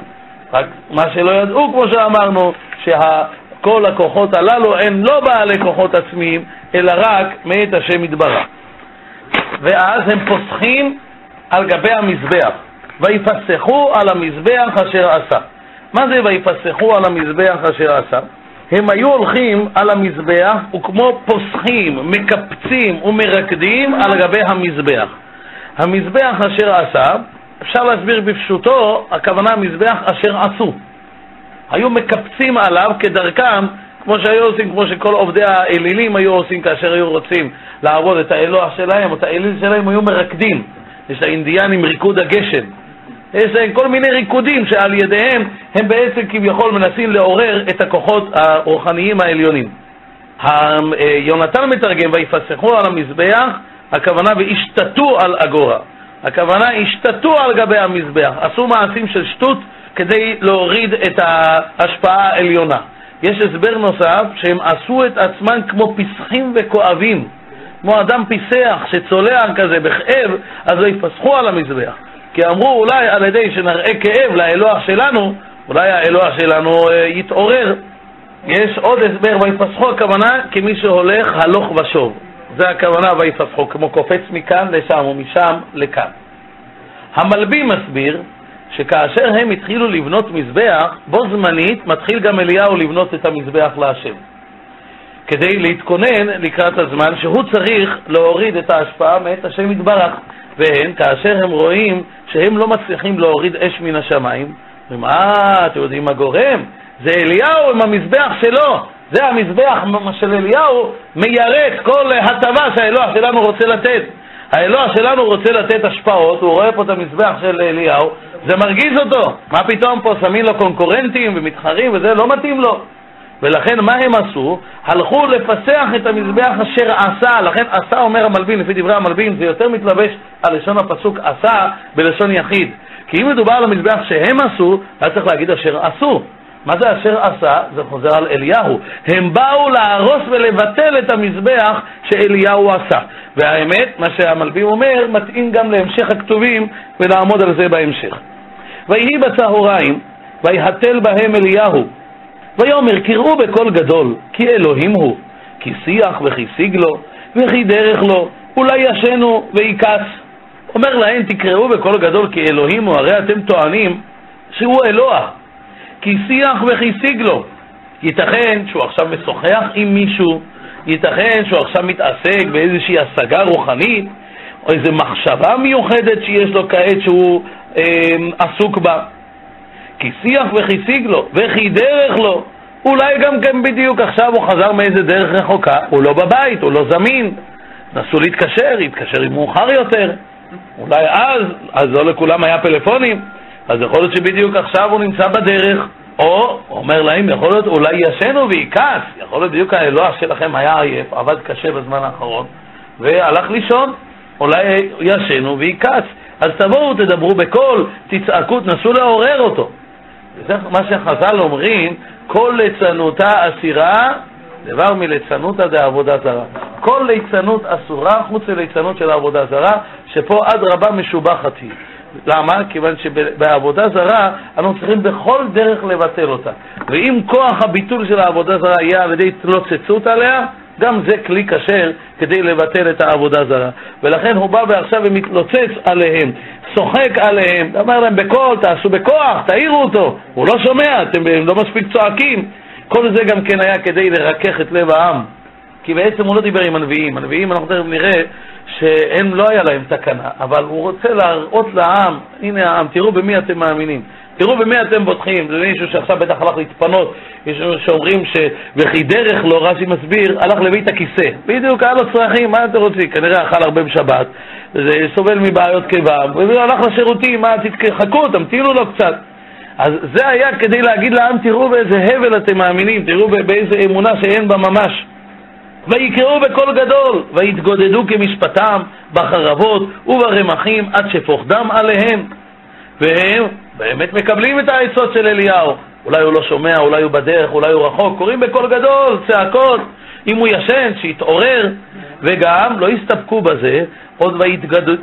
[SPEAKER 1] רק מה שלא ידעו, כמו שאמרנו, שכל הכוחות הללו הם לא בעלי כוחות עצמיים, אלא רק מאת השם יתברך. ואז הם פוסחים על גבי המזבח. ויפסחו על המזבח אשר עשה. מה זה ויפסחו על המזבח אשר עשה? הם היו הולכים על המזבח וכמו פוסחים, מקפצים ומרקדים על גבי המזבח. המזבח אשר עשה אפשר להסביר בפשוטו, הכוונה מזבח אשר עשו. היו מקפצים עליו כדרכם, כמו שהיו עושים, כמו שכל עובדי האלילים היו עושים כאשר היו רוצים לעבוד את האלוה שלהם, או את האליל שלהם, היו מרקדים. יש לאינדיאנים ריקוד הגשם. יש להם כל מיני ריקודים שעל ידיהם הם בעצם כביכול מנסים לעורר את הכוחות הרוחניים העליונים. יונתן מתרגם, ויפסחו על המזבח, הכוונה והשתתו על אגורה. הכוונה השתתו על גבי המזבח, עשו מעשים של שטות כדי להוריד את ההשפעה העליונה. יש הסבר נוסף שהם עשו את עצמם כמו פסחים וכואבים, כמו אדם פיסח שצולע כזה בכאב, אז לא יפסחו על המזבח. כי אמרו אולי על ידי שנראה כאב לאלוה שלנו, אולי האלוה שלנו אה, יתעורר. יש עוד הסבר, ויפסחו הכוונה כמי שהולך הלוך ושוב. זה הכוונה ויפסחו, כמו קופץ מכאן לשם ומשם לכאן. המלבי מסביר שכאשר הם התחילו לבנות מזבח, בו זמנית מתחיל גם אליהו לבנות את המזבח להשם. כדי להתכונן לקראת הזמן שהוא צריך להוריד את ההשפעה מאת השם יתברך. והן, כאשר הם רואים שהם לא מצליחים להוריד אש מן השמיים, אומרים, אה, אתם יודעים מה גורם? זה אליהו עם המזבח שלו. זה המזבח של אליהו מיירט כל הטבה שהאלוה שלנו רוצה לתת. האלוה שלנו רוצה לתת השפעות, הוא רואה פה את המזבח של אליהו, זה מרגיז אותו. מה פתאום פה שמים לו קונקורנטים ומתחרים וזה, לא מתאים לו. ולכן מה הם עשו? הלכו לפסח את המזבח אשר עשה, לכן עשה אומר המלבין, לפי דברי המלבין, זה יותר מתלבש על לשון הפסוק עשה בלשון יחיד. כי אם מדובר על המזבח שהם עשו, היה צריך להגיד אשר עשו. מה זה אשר עשה? זה חוזר על אליהו. הם באו להרוס ולבטל את המזבח שאליהו עשה. והאמת, מה שהמלבים אומר, מתאים גם להמשך הכתובים ולעמוד על זה בהמשך. ויהי בצהריים, ויהתל בהם אליהו, ויאמר קראו בקול גדול, כי אלוהים הוא, כי שיח וכי סיג לו, וכי דרך לו, אולי ישנו ויכעס. אומר להם תקראו בקול גדול כי אלוהים הוא, הרי אתם טוענים שהוא אלוה, כי שיח וכי סיג לו. ייתכן שהוא עכשיו משוחח עם מישהו, ייתכן שהוא עכשיו מתעסק באיזושהי השגה רוחנית, או איזו מחשבה מיוחדת שיש לו כעת שהוא אה, עסוק בה. כי שיח וכיסיג לו, וכי דרך לו. אולי גם כן בדיוק עכשיו הוא חזר מאיזה דרך רחוקה, הוא לא בבית, הוא לא זמין. נסו להתקשר, יתקשר עם מאוחר יותר. אולי אז, אז לא לכולם היה פלאפונים, אז יכול להיות שבדיוק עכשיו הוא נמצא בדרך, או, אומר להם, יכול להיות אולי ישנו ויכעס, יכול להיות בדיוק האלוה שלכם היה עייף, עבד קשה בזמן האחרון, והלך לישון, אולי ישנו ויכעס. אז תבואו, תדברו בקול, תצעקו, תנסו לעורר אותו. וזה מה שחז"ל אומרים, כל ליצנותה אסירה, דבר מליצנותא דעבודה זרה. כל ליצנות אסורה חוץ לליצנות של העבודה זרה, שפה אדרבה משובחת היא. למה? כיוון שבעבודה זרה אנחנו צריכים בכל דרך לבטל אותה. ואם כוח הביטול של העבודה זרה יהיה על ידי התלוצצות עליה, גם זה כלי כשר כדי לבטל את העבודה זרה. ולכן הוא בא ועכשיו ומתלוצץ עליהם, צוחק עליהם, אומר להם בקול, תעשו בכוח, תעירו אותו. הוא לא שומע, אתם לא מספיק צועקים. כל זה גם כן היה כדי לרכך את לב העם. כי בעצם הוא לא דיבר עם הנביאים. הנביאים, אנחנו תכף נראה שהם לא היה להם תקנה, אבל הוא רוצה להראות לעם, הנה העם, תראו במי אתם מאמינים. תראו במי אתם בוטחים, זה מישהו שעכשיו בטח הלך להתפנות, יש שאומרים ש... וכי דרך לו, רש"י מסביר, הלך לבית הכיסא. בדיוק, היה לו צרכים, מה אתם רוצים? כנראה אכל הרבה בשבת, סובל מבעיות קיבה, הלך לשירותים, מה, תחכו, תמתינו לו קצת. אז זה היה כדי להגיד לעם, תראו באיזה הבל אתם מאמינים, תראו באיזה אמונה שאין בה ממש. ויקראו בקול גדול, ויתגודדו כמשפטם בחרבות וברמחים עד שפוך דם עליהם. והם באמת מקבלים את העצות של אליהו. אולי הוא לא שומע, אולי הוא בדרך, אולי הוא רחוק, קוראים בקול גדול, צעקות. אם הוא ישן, שיתעורר, וגם לא יסתפקו בזה, עוד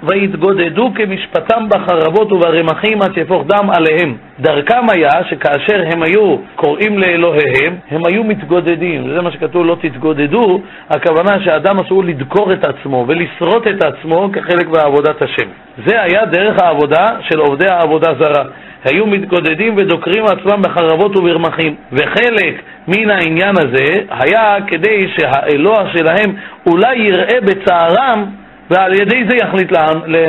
[SPEAKER 1] ויתגודדו כמשפטם בחרבות וברמחים עד שיפוך דם עליהם. דרכם היה שכאשר הם היו קוראים לאלוהיהם, הם היו מתגודדים. זה מה שכתוב לא תתגודדו, הכוונה שאדם אסור לדקור את עצמו ולשרוט את עצמו כחלק בעבודת השם. זה היה דרך העבודה של עובדי העבודה זרה. היו מתגודדים ודוקרים עצמם בחרבות וברמחים. וחלק מן העניין הזה היה כדי שהאלוה שלהם אולי יראה בצערם ועל ידי זה יחליט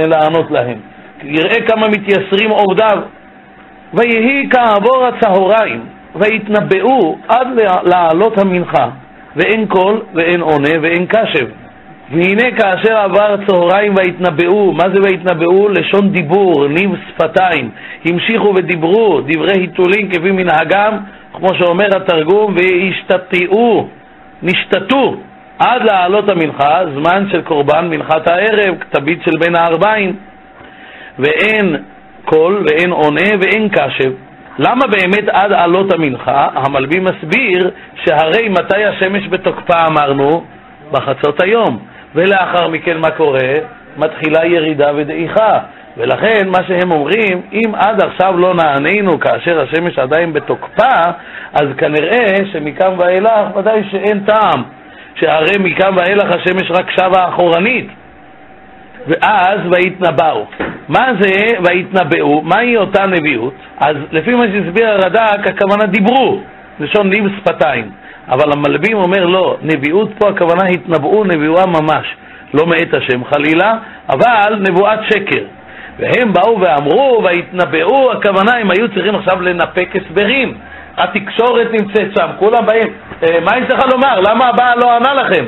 [SPEAKER 1] לענות להם. יראה כמה מתייסרים עובדיו. ויהי כעבור הצהריים, ויתנבאו עד לעלות המנחה, ואין קול ואין עונה ואין קשב. והנה כאשר עבר צהריים ויתנבאו, מה זה ויתנבאו? לשון דיבור, ניב שפתיים. המשיכו ודיברו, דברי היתולים כפי מנהגם, כמו שאומר התרגום, והשתתיעו, נשתתו, עד לעלות המנחה, זמן של קורבן מנחת הערב, כתבית של בין הערביים, ואין קול ואין עונה ואין קשב. למה באמת עד עלות המנחה? המלבי מסביר שהרי מתי השמש בתוקפה אמרנו? בחצות היום. ולאחר מכן מה קורה? מתחילה ירידה ודעיכה. ולכן מה שהם אומרים, אם עד עכשיו לא נענינו כאשר השמש עדיין בתוקפה, אז כנראה שמכאן ואילך ודאי שאין טעם, שהרי מכאן ואילך השמש רק שבה אחורנית. ואז ויתנבאו. מה זה ויתנבאו? מהי אותה נביאות? אז לפי מה שהסביר הרד"ק, הכוונה דיברו, לשון ניב שפתיים. אבל המלבים אומר לא, נביאות פה הכוונה התנבאו נבואה ממש, לא מאת השם חלילה, אבל נבואת שקר. והם באו ואמרו, והתנבאו, הכוונה, הם היו צריכים עכשיו לנפק הסברים. התקשורת נמצאת שם, כולם באים, אה, מה יש לך לומר? למה הבעל לא ענה לכם?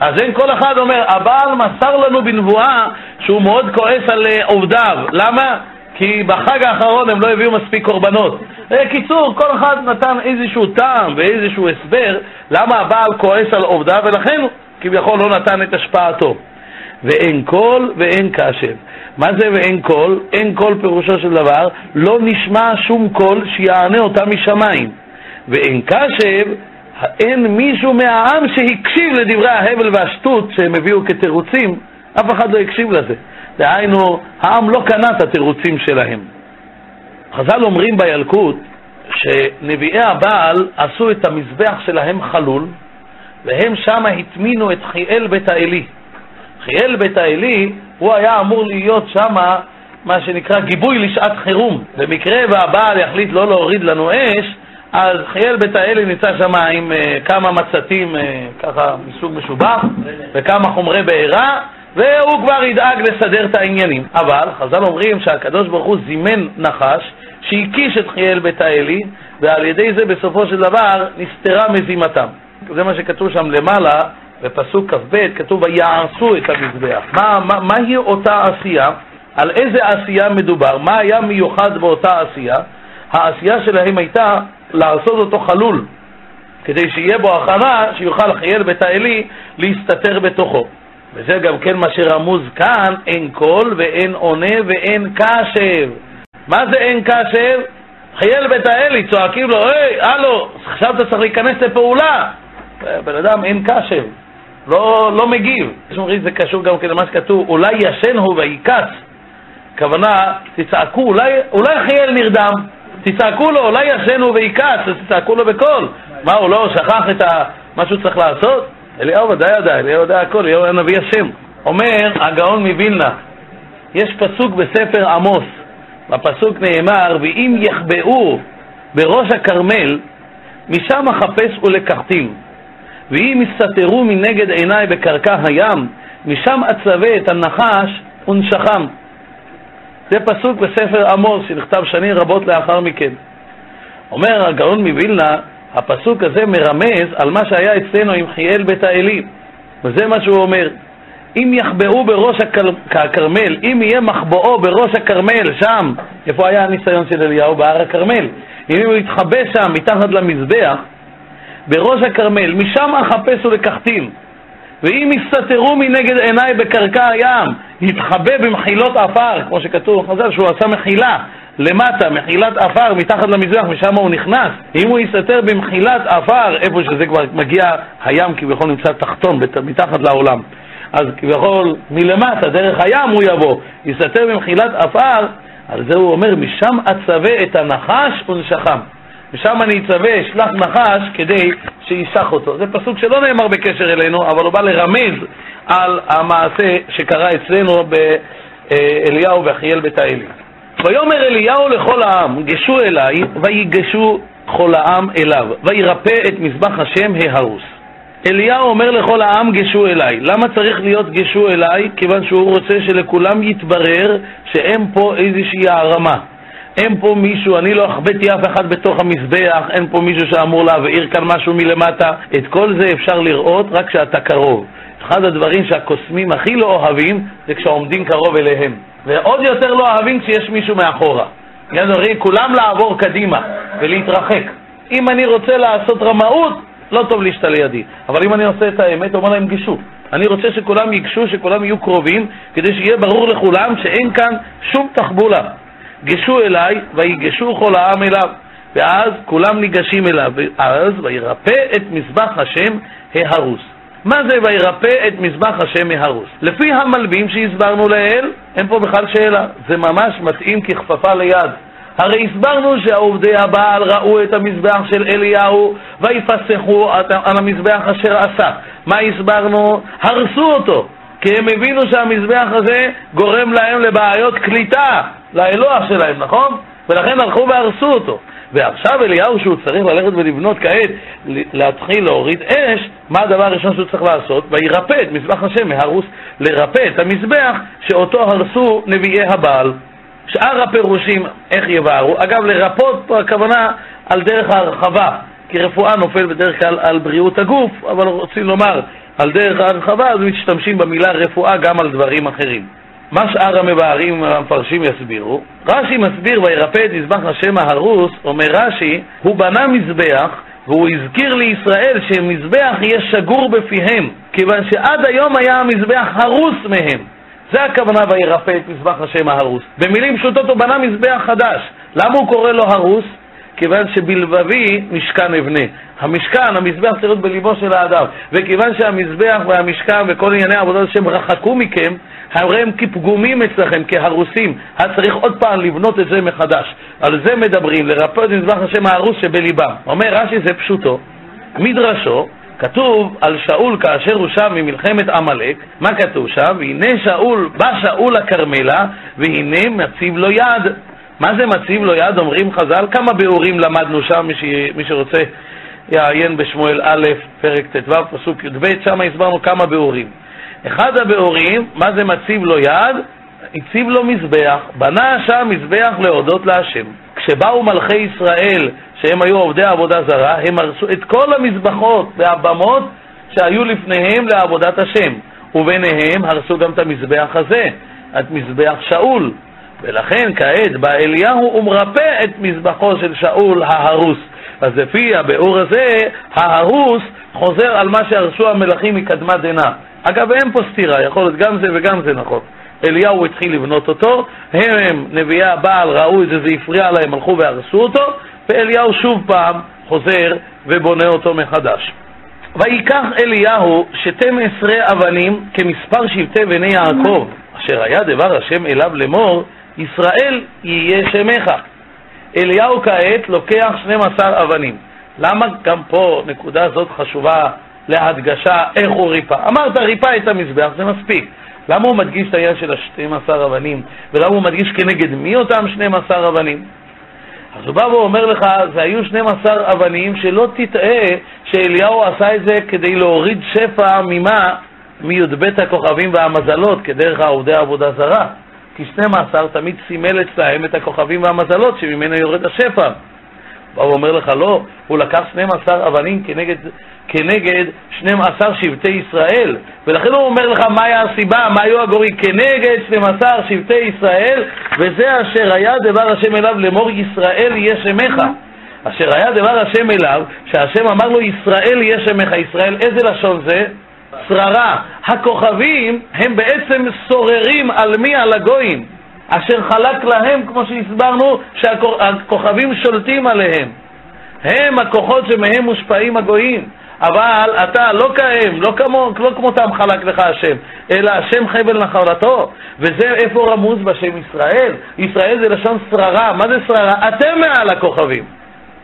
[SPEAKER 1] אז אין כל אחד אומר, הבעל מסר לנו בנבואה שהוא מאוד כועס על אה, עובדיו. למה? כי בחג האחרון הם לא הביאו מספיק קורבנות. אה, קיצור, כל אחד נתן איזשהו טעם ואיזשהו הסבר למה הבעל כועס על עובדיו, ולכן כביכול לא נתן את השפעתו. ואין קול ואין קשב. מה זה ואין קול? אין קול פירושו של דבר, לא נשמע שום קול שיענה אותם משמיים. ואין קשב, אין מישהו מהעם שהקשיב לדברי ההבל והשטות שהם הביאו כתירוצים, אף אחד לא הקשיב לזה. דהיינו, העם לא קנה את התירוצים שלהם. חז"ל אומרים בילקוט שנביאי הבעל עשו את המזבח שלהם חלול, והם שמה הטמינו את חיאל בית האלי. חיאל בית האלי, הוא היה אמור להיות שמה מה שנקרא גיבוי לשעת חירום. במקרה והבעל יחליט לא להוריד לנו אש, אז חיאל בית האלי נמצא שם עם uh, כמה מצתים, uh, ככה מסוג משובח, וכמה חומרי בעירה, והוא כבר ידאג לסדר את העניינים. אבל חז"ל אומרים שהקדוש ברוך הוא זימן נחש שהקיש את חיאל בית האלי, ועל ידי זה בסופו של דבר נסתרה מזימתם. זה מה שכתוב שם למעלה, בפסוק כ"ב, כתוב ויעשו את המזבח. מה, מה, מהי אותה עשייה? על איזה עשייה מדובר? מה היה מיוחד באותה עשייה? העשייה שלהם הייתה לעשות אותו חלול, כדי שיהיה בו הכנה שיוכל חיאל בית האלי להסתתר בתוכו. וזה גם כן מה שרמוז כאן, אין קול ואין עונה ואין קשב. מה זה אין קשב? חייל בית האלי, צועקים לו, היי, הלו, עכשיו אתה צריך להיכנס לפעולה. בן אדם אין קשב, לא, לא מגיב. יש אומרים זה קשור גם כן למה שכתוב, אולי ישן הוא ויקץ. הכוונה, תצעקו, אולי, אולי חייל נרדם, תצעקו לו, אולי ישן הוא ויקץ, תצעקו לו בקול. מה, הוא לא שכח את מה שהוא צריך לעשות? אליהו ודאי ידע, אליהו יודע הכל, אליהו היה נביא השם. אומר הגאון מווילנה, יש פסוק בספר עמוס, בפסוק נאמר, ואם יחבאו בראש הכרמל, משם אחפש ולקחתים. ואם יסתתרו מנגד עיניי בקרקע הים, משם אצווה את הנחש ונשכם. זה פסוק בספר עמוס שנכתב שנים רבות לאחר מכן. אומר הגאון מווילנה, הפסוק הזה מרמז על מה שהיה אצלנו עם חיאל בית האלי, וזה מה שהוא אומר. אם יחבאו בראש הכרמל, אם יהיה מחבואו בראש הכרמל, שם, איפה היה הניסיון של אליהו? בהר הכרמל. אם הוא יתחבא שם, מתחת למזבח, בראש הכרמל, משם אחפש ולקחתים. ואם יסתתרו מנגד עיניי בקרקע הים, יתחבא במחילות עפר, כמו שכתוב בחז"ל, שהוא עשה מחילה, למטה, מחילת עפר, מתחת למזרח, משם הוא נכנס. אם הוא יסתתר במחילת עפר, איפה שזה כבר מגיע, הים כביכול נמצא תחתון, מתחת לעולם. אז כביכול מלמטה, דרך הים הוא יבוא, יסתתר במחילת עפר, על זה הוא אומר, משם אצווה את הנחש ונשכם. משם אני אצווה, אשלח נחש כדי שיסח אותו. זה פסוק שלא נאמר בקשר אלינו, אבל הוא בא לרמז על המעשה שקרה אצלנו באליהו ואחיאל בית האלי. ויאמר אליהו לכל העם, גשו אליי, ויגשו כל העם אליו, וירפא את מזבח השם ההרוס. אליהו אומר לכל העם גשו אליי. למה צריך להיות גשו אליי? כיוון שהוא רוצה שלכולם יתברר שאין פה איזושהי הערמה. אין פה מישהו, אני לא החבאתי אף אחד בתוך המזבח, אין פה מישהו שאמור להבעיר כאן משהו מלמטה. את כל זה אפשר לראות רק כשאתה קרוב. אחד הדברים שהקוסמים הכי לא אוהבים זה כשעומדים קרוב אליהם. ועוד יותר לא אוהבים כשיש מישהו מאחורה. ידעו, כולם לעבור קדימה ולהתרחק. אם אני רוצה לעשות רמאות, לא טוב להשתה לידי. אבל אם אני עושה את האמת, אומר להם גישו. אני רוצה שכולם ייגשו, שכולם יהיו קרובים, כדי שיהיה ברור לכולם שאין כאן שום תחבולה. גשו אליי, ויגשו כל העם אליו. ואז כולם ניגשים אליו, ואז וירפא את מזבח השם ההרוס. מה זה וירפא את מזבח השם מהרוס? לפי המלבים שהסברנו לעיל, אין פה בכלל שאלה. זה ממש מתאים ככפפה ליד. הרי הסברנו שעובדי הבעל ראו את המזבח של אליהו ויפסחו על המזבח אשר עשה. מה הסברנו? הרסו אותו, כי הם הבינו שהמזבח הזה גורם להם לבעיות קליטה, לאלוה שלהם, נכון? ולכן הלכו והרסו אותו. ועכשיו אליהו שהוא צריך ללכת ולבנות כעת, להתחיל להוריד אש, מה הדבר הראשון שהוא צריך לעשות? וירפא את מזבח השם מהרוס, לרפא את המזבח שאותו הרסו נביאי הבעל. שאר הפירושים, איך יבערו, אגב, לרפות פה הכוונה על דרך ההרחבה, כי רפואה נופל בדרך כלל על בריאות הגוף, אבל רוצים לומר על דרך ההרחבה, אז משתמשים במילה רפואה גם על דברים אחרים. מה שאר המבארים המפרשים יסבירו? רש"י מסביר וירפא את מזבח השם ההרוס, אומר רש"י, הוא בנה מזבח והוא הזכיר לישראל שמזבח יהיה שגור בפיהם, כיוון שעד היום היה המזבח הרוס מהם. זה הכוונה וירפא את מזבח השם ההרוס. במילים פשוטות הוא בנה מזבח חדש. למה הוא קורא לו הרוס? כיוון שבלבבי משכן אבנה. המשכן, המזבח צריך להיות בליבו של האדם. וכיוון שהמזבח והמשכן וכל ענייני העבודה שהם רחקו מכם, הרי הם כפגומים אצלכם, כהרוסים. היה צריך עוד פעם לבנות את זה מחדש. על זה מדברים, לרפא את מזבח השם ההרוס שבליבם. אומר רש"י זה פשוטו. מדרשו, כתוב על שאול כאשר הוא שב ממלחמת עמלק, מה כתוב שם? והנה שאול, בא שאול לכרמלה, והנה מציב לו יד. מה זה מציב לו יד? אומרים חז"ל, כמה ביאורים למדנו שם, מי, ש... מי שרוצה יעיין בשמואל א', פרק ט"ו, פסוק י"ב, שם הסברנו כמה ביאורים. אחד הביאורים, מה זה מציב לו יד? הציב לו מזבח, בנה שם מזבח להודות להשם. כשבאו מלכי ישראל שהם היו עובדי עבודה זרה, הם הרסו את כל המזבחות והבמות שהיו לפניהם לעבודת השם, וביניהם הרסו גם את המזבח הזה, את מזבח שאול. ולכן כעת בא אליהו ומרפא את מזבחו של שאול ההרוס. אז לפי הביאור הזה, ההרוס חוזר על מה שהרסו המלכים מקדמת דנא. אגב, אין פה סתירה, יכול להיות גם זה וגם זה נכון. אליהו התחיל לבנות אותו, הם, נביאי הבעל, ראו את זה, זה הפריע להם, הלכו והרסו אותו, ואליהו שוב פעם חוזר ובונה אותו מחדש. ויקח אליהו שתים עשרה אבנים כמספר שבטי בני יעקב, אשר היה דבר השם אליו לאמור, ישראל יהיה שמך. אליהו כעת לוקח 12 אבנים. למה גם פה נקודה זאת חשובה להדגשה איך הוא ריפא? אמרת ריפא את המזבח, זה מספיק. למה הוא מדגיש את העניין של ה-12 אבנים? ולמה הוא מדגיש כנגד מי אותם 12 אבנים? אז הוא בא ואומר לך, זה היו 12 אבנים שלא תטעה שאליהו עשה את זה כדי להוריד שפע ממה? מי"ב הכוכבים והמזלות, כדרך עובדי עבודה זרה. כי 12 תמיד סימל אצלהם את הכוכבים והמזלות שממנו יורד השפע. בא ואומר לך, לא, הוא לקח 12 אבנים כנגד, כנגד 12 שבטי ישראל, ולכן הוא אומר לך מהי הסיבה, מה היו הגורים, כנגד 12 שבטי ישראל, וזה אשר היה דבר השם אליו לאמור ישראל יהיה שמך. אשר היה דבר השם אליו, שהשם אמר לו ישראל יהיה שמך. ישראל, איזה לשון זה? שררה. הכוכבים הם בעצם סוררים על מי? על הגויים. אשר חלק להם, כמו שהסברנו, שהכוכבים שולטים עליהם. הם הכוחות שמהם מושפעים הגויים. אבל אתה לא כהם, לא, כמו, לא כמותם חלק לך השם, אלא השם חבל נחלתו. וזה איפה רמוז בשם ישראל? ישראל זה לשון שררה. מה זה שררה? אתם מעל הכוכבים.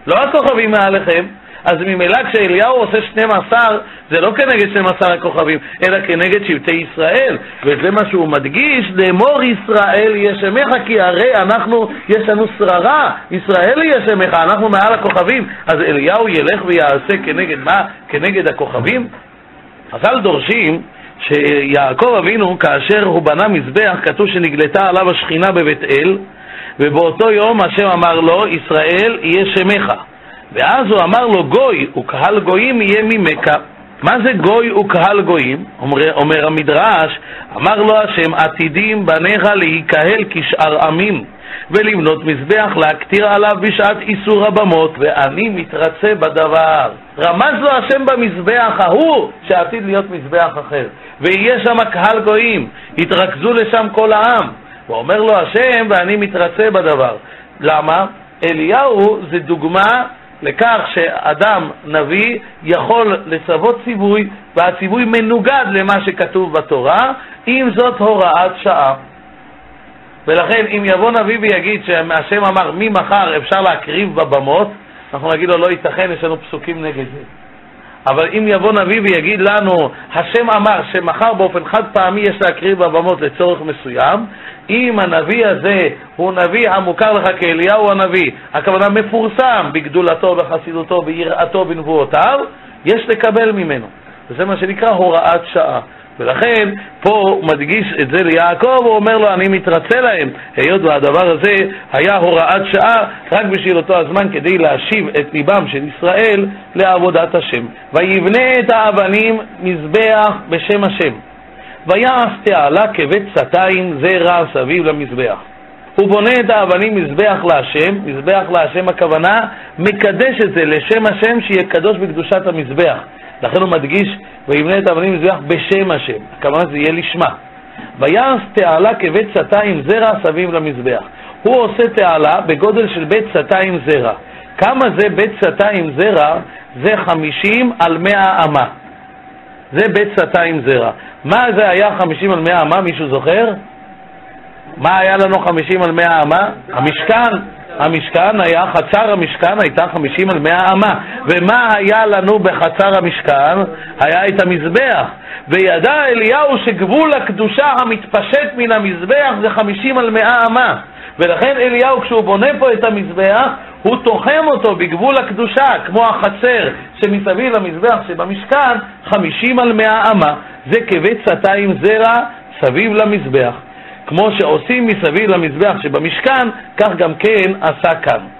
[SPEAKER 1] לא הכוכבים מעליכם. אז ממילא כשאליהו עושה 12, זה לא כנגד 12 הכוכבים, אלא כנגד שבטי ישראל. וזה מה שהוא מדגיש, לאמור ישראל יהיה שמך, כי הרי אנחנו, יש לנו שררה, ישראל יהיה שמך, אנחנו מעל הכוכבים. אז אליהו ילך ויעשה כנגד מה? כנגד הכוכבים? חז"ל דורשים שיעקב אבינו, כאשר הוא בנה מזבח, כתוב שנגלתה עליו השכינה בבית אל, ובאותו יום השם אמר לו, ישראל יהיה שמך. ואז הוא אמר לו, גוי וקהל גויים יהיה ממכה. מה זה גוי וקהל גויים? אומר, אומר המדרש, אמר לו השם, עתידים בניך להיקהל כשאר עמים, ולבנות מזבח להקטיר עליו בשעת איסור הבמות, ואני מתרצה בדבר. רמז לו השם במזבח ההוא, שעתיד להיות מזבח אחר. ויהיה שם קהל גויים, יתרכזו לשם כל העם. ואומר לו השם, ואני מתרצה בדבר. למה? אליהו זה דוגמה לכך שאדם נביא יכול לצוות ציווי והציווי מנוגד למה שכתוב בתורה, אם זאת הוראת שעה. ולכן אם יבוא נביא ויגיד שהשם אמר ממחר אפשר להקריב בבמות, אנחנו נגיד לו לא ייתכן, יש לנו פסוקים נגד זה. אבל אם יבוא נביא ויגיד לנו, השם אמר שמחר באופן חד פעמי יש להקריב בבמות לצורך מסוים, אם הנביא הזה הוא נביא המוכר לך כאליהו הנביא, הכוונה מפורסם בגדולתו, בחסידותו, ביראתו, בנבואותיו, יש לקבל ממנו. וזה מה שנקרא הוראת שעה. ולכן פה הוא מדגיש את זה ליעקב, הוא אומר לו, אני מתרצה להם, היות והדבר הזה היה הוראת שעה רק בשביל אותו הזמן כדי להשיב את ליבם של ישראל לעבודת השם. ויבנה את האבנים מזבח בשם השם. ויעש תעלה כבית סתיים זרע סביב למזבח. הוא בונה את האבנים מזבח להשם, מזבח להשם הכוונה, מקדש את זה לשם השם שיהיה קדוש בקדושת המזבח. לכן הוא מדגיש, ויבנה את האבנים מזבח בשם השם, הכוונה זה יהיה לשמה. ויעש תעלה כבית סתיים זרע סביב למזבח. הוא עושה תעלה בגודל של בית סתיים זרע. כמה זה בית סתיים זרע? זה חמישים על מאה אמה. זה בית סתיים זרע. מה זה היה חמישים על מאה אמה, מישהו זוכר? מה היה לנו חמישים על מאה אמה? המשכן. המשכן היה, חצר המשכן הייתה חמישים על מאה אמה. ומה היה לנו בחצר המשכן? היה את המזבח. וידע אליהו שגבול הקדושה המתפשט מן המזבח זה חמישים על מאה אמה. ולכן אליהו, כשהוא בונה פה את המזבח, הוא תוחם אותו בגבול הקדושה, כמו החצר שמסביב למזבח שבמשכן, חמישים על מאה אמה. זה כבית סתיים זרע סביב למזבח. כמו שעושים מסביב למזבח שבמשכן, כך גם כן עשה כאן.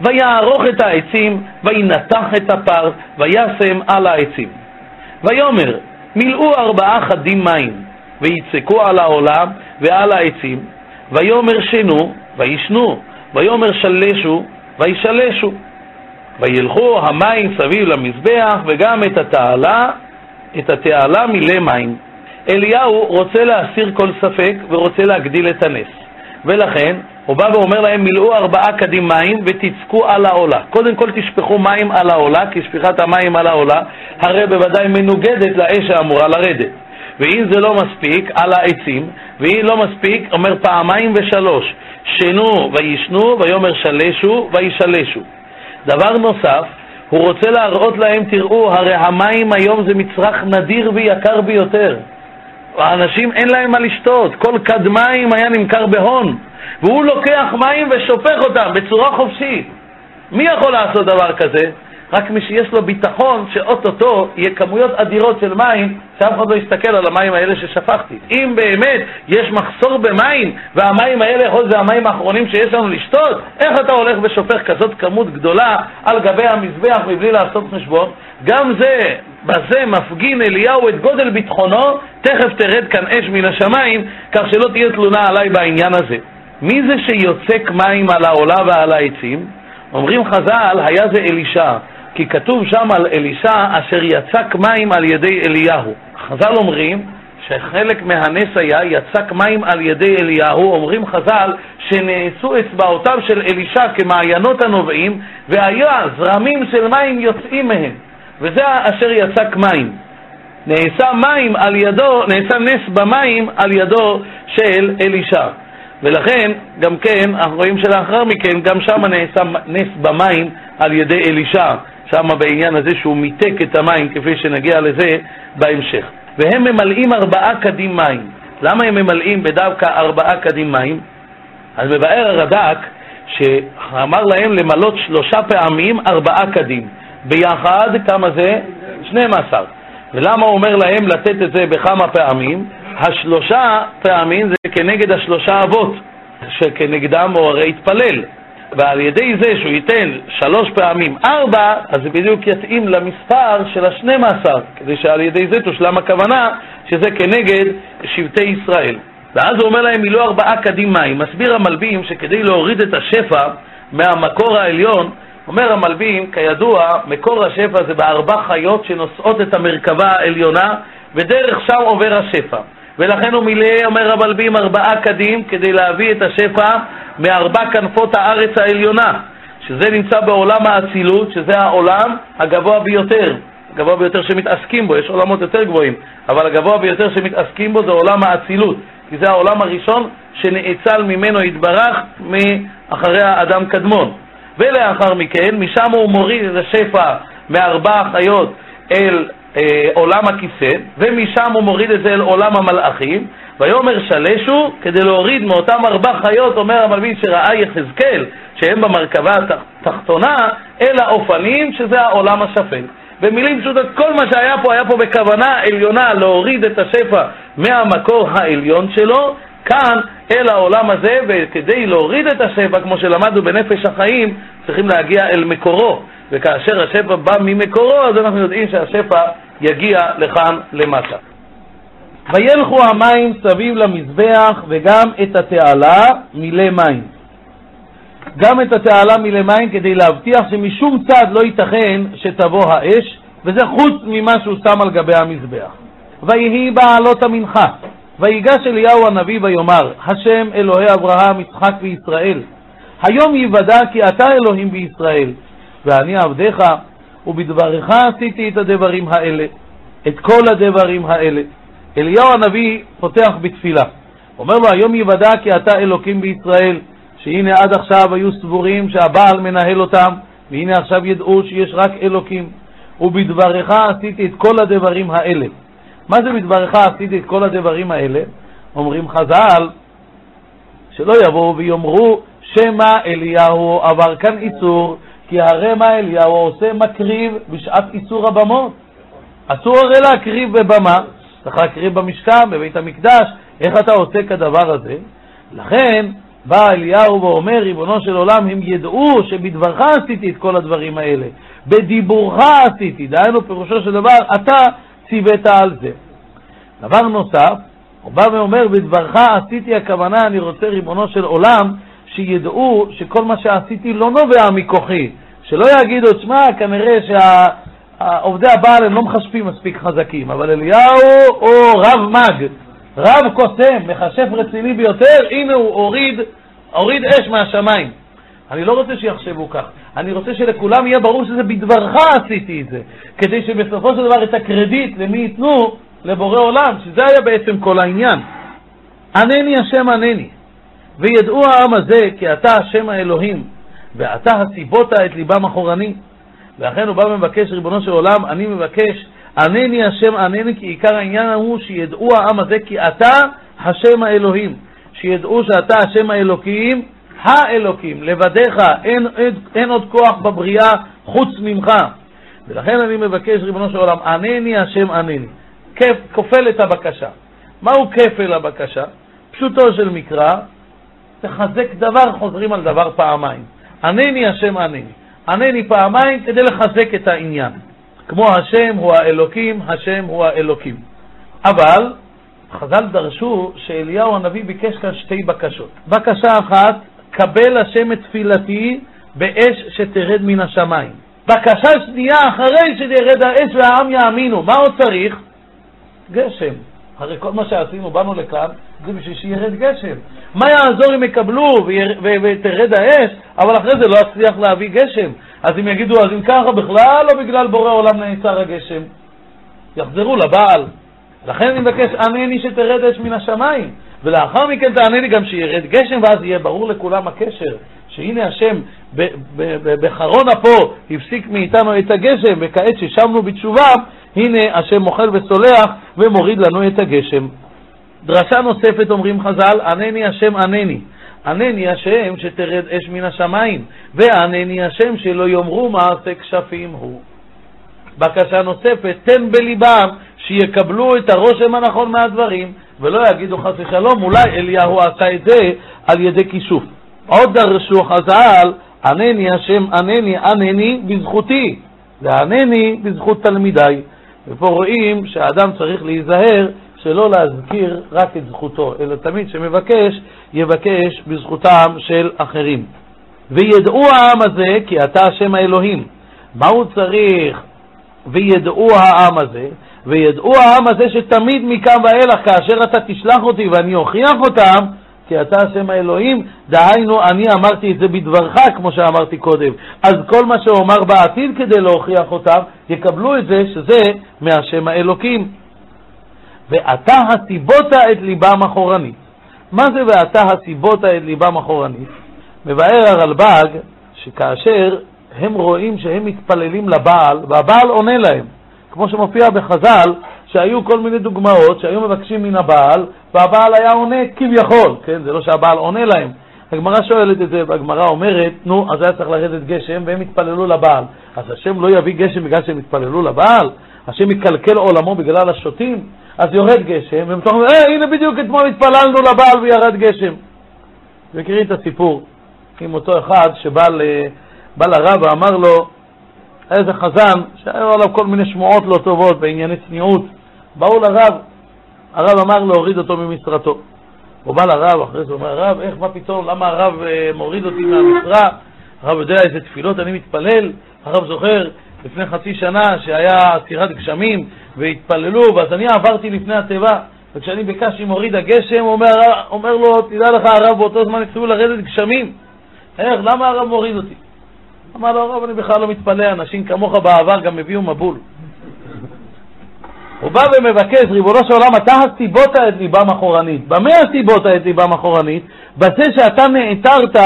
[SPEAKER 1] ויערוך את העצים, וינתח את הפר, וישם על העצים. ויאמר, מילאו ארבעה חדים מים, ויצקו על העולה ועל העצים, ויאמר שנו, וישנו, ויאמר שלשו, וישלשו. וילכו המים סביב למזבח, וגם את התעלה, את התעלה מילא מים. אליהו רוצה להסיר כל ספק ורוצה להגדיל את הנס. ולכן הוא בא ואומר להם, מילאו ארבעה קדים מים ותצקו על העולה. קודם כל תשפכו מים על העולה, כי שפיכת המים על העולה הרי בוודאי מנוגדת לאש האמורה לרדת. ואם זה לא מספיק, על העצים, ואם לא מספיק, אומר פעמיים ושלוש, שנו וישנו, ויאמר שלשו וישלשו. דבר נוסף, הוא רוצה להראות להם, תראו, הרי המים היום זה מצרך נדיר ויקר ביותר. האנשים אין להם מה לשתות, כל כד מים היה נמכר בהון, והוא לוקח מים ושופך אותם בצורה חופשית. מי יכול לעשות דבר כזה? רק מי שיש לו ביטחון שאו-טו-טו יהיה כמויות אדירות של מים, שאף אחד לא יסתכל על המים האלה ששפכתי. אם באמת יש מחסור במים, והמים האלה יכול זה המים האחרונים שיש לנו לשתות, איך אתה הולך ושופך כזאת כמות גדולה על גבי המזבח מבלי לעשות חשבון? גם זה, בזה מפגין אליהו את גודל ביטחונו, תכף תרד כאן אש מן השמיים, כך שלא תהיה תלונה עליי בעניין הזה. מי זה שיוצק מים על העולה ועל העצים? אומרים חז"ל, היה זה אלישע. כי כתוב שם על אלישע אשר יצק מים על ידי אליהו. חז"ל אומרים שחלק מהנס היה יצק מים על ידי אליהו, אומרים חז"ל שנעשו אצבעותיו של אלישע כמעיינות הנובעים והיה זרמים של מים יוצאים מהם וזה אשר יצק מים. נעשה מים על ידו, נעשה נס במים על ידו של אלישע. ולכן, גם כן, אנחנו רואים שלאחר מכן, גם שם נעשה נס במים על ידי אלישע. שם בעניין הזה שהוא מיתק את המים, כפי שנגיע לזה בהמשך. והם ממלאים ארבעה קדים מים. למה הם ממלאים בדווקא ארבעה קדים מים? אז מבאר הרד"ק שאמר להם למלות שלושה פעמים ארבעה קדים. ביחד, כמה זה? 12. ולמה הוא אומר להם לתת את זה בכמה פעמים? השלושה פעמים זה כנגד השלושה אבות, שכנגדם הוא הרי התפלל. ועל ידי זה שהוא ייתן שלוש פעמים ארבע, אז זה בדיוק יתאים למספר של השנים עשר, כדי שעל ידי זה תושלם הכוונה שזה כנגד שבטי ישראל. ואז הוא אומר להם, מילאו ארבעה קדים מים. מסביר המלבים שכדי להוריד את השפע מהמקור העליון, אומר המלבים, כידוע, מקור השפע זה בארבע חיות שנושאות את המרכבה העליונה, ודרך שם עובר השפע. ולכן הוא מילא, אומר המלבים, ארבעה קדים כדי להביא את השפע מארבע כנפות הארץ העליונה, שזה נמצא בעולם האצילות, שזה העולם הגבוה ביותר, הגבוה ביותר שמתעסקים בו, יש עולמות יותר גבוהים, אבל הגבוה ביותר שמתעסקים בו זה עולם האצילות, כי זה העולם הראשון שנאצל ממנו יתברך מאחרי האדם קדמון. ולאחר מכן, משם הוא מוריד את השפע מארבע החיות אל אה, עולם הכיסא, ומשם הוא מוריד את זה אל עולם המלאכים, ויאמר שלשו, כדי להוריד מאותם ארבע חיות, אומר המלבין שראה יחזקאל, שהם במרכבה התחתונה, אל האופנים, שזה העולם השפל. במילים פשוטות, כל מה שהיה פה היה פה בכוונה עליונה להוריד את השפע מהמקור העליון שלו, כאן אל העולם הזה, וכדי להוריד את השפע, כמו שלמדנו בנפש החיים, צריכים להגיע אל מקורו. וכאשר השפע בא ממקורו, אז אנחנו יודעים שהשפע יגיע לכאן למטה. וילכו המים סביב למזבח וגם את התעלה מילא מים. גם את התעלה מילא מים כדי להבטיח שמשום צד לא ייתכן שתבוא האש, וזה חוץ ממה שהוא שם על גבי המזבח. ויהי בעלות המנחה, ויגש אליהו הנביא ויאמר, השם אלוהי אברהם, יצחק וישראל, היום יוודע כי אתה אלוהים בישראל, ואני עבדיך, ובדברך עשיתי את הדברים האלה, את כל הדברים האלה. אליהו הנביא פותח בתפילה. אומר לו, היום יוודע כי אתה אלוקים בישראל, שהנה עד עכשיו היו סבורים שהבעל מנהל אותם, והנה עכשיו ידעו שיש רק אלוקים. ובדברך עשיתי את כל הדברים האלה. מה זה בדברך עשיתי את כל הדברים האלה? אומרים חז"ל, שלא יבואו ויאמרו שמא אליהו עבר כאן איסור, כי הרי מה אליהו עושה מקריב בשעת איסור הבמות. אסור הרי להקריב בבמה, צריך להקריב במשכן, בבית המקדש, איך אתה עושה כדבר הזה? לכן בא אליהו ואומר, ריבונו של עולם, הם ידעו שבדברך עשיתי את כל הדברים האלה, בדיבורך עשיתי, דהיינו פירושו של דבר, אתה ציווית על זה. דבר נוסף, הוא בא ואומר, בדברך עשיתי הכוונה, אני רוצה, ריבונו של עולם, שידעו שכל מה שעשיתי לא נובע מכוחי, שלא יגידו, שמע, כנראה שעובדי הבעל הם לא מחשבים מספיק חזקים, אבל אליהו הוא רב מג, רב קוסם, מכשף רציני ביותר, הנה הוא הוריד, הוריד אש מהשמיים. אני לא רוצה שיחשבו כך, אני רוצה שלכולם יהיה ברור שזה בדברך עשיתי את זה, כדי שבסופו של דבר את הקרדיט למי ייתנו? לבורא עולם, שזה היה בעצם כל העניין. ענני השם ענני, וידעו העם הזה כי אתה השם האלוהים, ואתה הסיבות את ליבם אחורני. ואכן הוא בא ומבקש, ריבונו של עולם, אני מבקש, ענני השם ענני, כי עיקר העניין הוא שידעו העם הזה כי אתה השם האלוהים. שידעו שאתה השם האלוקים, האלוקים, לבדיך, אין, אין, אין עוד כוח בבריאה חוץ ממך. ולכן אני מבקש, ריבונו של עולם, ענני השם ענני. כופל את הבקשה. מהו כפל הבקשה? פשוטו של מקרא, תחזק דבר, חוזרים על דבר פעמיים. ענני השם ענני. ענני פעמיים כדי לחזק את העניין. כמו השם הוא האלוקים, השם הוא האלוקים. אבל חז"ל דרשו שאליהו הנביא ביקש כאן שתי בקשות. בקשה אחת, קבל השם את תפילתי באש שתרד מן השמיים. בקשה שנייה, אחרי שתרד האש והעם יאמינו, מה עוד צריך? גשם. הרי כל מה שעשינו, באנו לכאן, זה בשביל שירד גשם. מה יעזור אם יקבלו ותרד האש, אבל אחרי זה לא אצליח להביא גשם. אז אם יגידו, אז אם ככה בכלל, לא בגלל בורא עולם נעצר הגשם. יחזרו לבעל. לכן אני מבקש, ענני שתרד אש מן השמיים, ולאחר מכן תענה לי גם שירד גשם, ואז יהיה ברור לכולם הקשר, שהנה השם בחרון אפו הפסיק מאיתנו את הגשם, וכעת ששבנו בתשובה, הנה השם מוחל וסולח ומוריד לנו את הגשם. דרשה נוספת אומרים חז"ל, ענני השם ענני. ענני השם שתרד אש מן השמיים, וענני השם שלא יאמרו מעשה כשפים הוא. בקשה נוספת, תן בליבם שיקבלו את הרושם הנכון מהדברים, ולא יגידו חס ושלום, אולי אליהו עשה את זה על ידי כישוף. עוד דרשו חז"ל, ענני השם ענני ענני בזכותי, וענני בזכות תלמידיי. ופה רואים שהאדם צריך להיזהר שלא להזכיר רק את זכותו, אלא תמיד שמבקש, יבקש בזכותם של אחרים. וידעו העם הזה כי אתה השם האלוהים. מה הוא צריך? וידעו העם הזה, וידעו העם הזה שתמיד מכאן ואילך, כאשר אתה תשלח אותי ואני אוכיח אותם, כי אתה השם האלוהים, דהיינו אני אמרתי את זה בדברך, כמו שאמרתי קודם. אז כל מה שאומר בעתיד כדי להוכיח אותם, יקבלו את זה שזה מהשם האלוקים. ואתה הסיבות את ליבם אחורנית. מה זה ואתה הסיבות את ליבם אחורנית? מבאר הרלב"ג שכאשר הם רואים שהם מתפללים לבעל, והבעל עונה להם, כמו שמופיע בחז"ל, שהיו כל מיני דוגמאות שהיו מבקשים מן הבעל, והבעל היה עונה כביכול, כן? זה לא שהבעל עונה להם. הגמרא שואלת את זה, והגמרא אומרת, נו, אז היה צריך לרדת גשם, והם התפללו לבעל. אז השם לא יביא גשם בגלל שהם התפללו לבעל? השם יקלקל עולמו בגלל השוטים? אז יורד גשם, והם אומרים, אה, הנה בדיוק אתמול התפללנו לבעל וירד גשם. מכירים את הסיפור עם אותו אחד שבא לרב ואמר לו, איזה חזן, שהיו עליו כל מיני שמועות לא טובות בענייני צניעות. באו לרב, הרב אמר להוריד אותו ממשרתו. הוא בא לרב, אחרי זה אומר, הרב, איך, מה פתאום, למה הרב אה, מוריד אותי מהמשרה? הרב יודע איזה תפילות אני מתפלל? הרב זוכר לפני חצי שנה שהיה עצירת גשמים והתפללו, ואז אני עברתי לפני התיבה, וכשאני ביקשתי מוריד הגשם, אומר, אומר לו, תדע לך הרב, באותו זמן התחילו לרדת גשמים. איך, למה הרב מוריד אותי? אמר לו הרב, אני בכלל לא מתפלא, אנשים כמוך בעבר גם הביאו מבול. הוא בא ומבקש, ריבונו של עולם, אתה הסיבות את ליבם אחורנית. במה הסיבות את ליבם אחורנית? בזה שאתה נעתרת,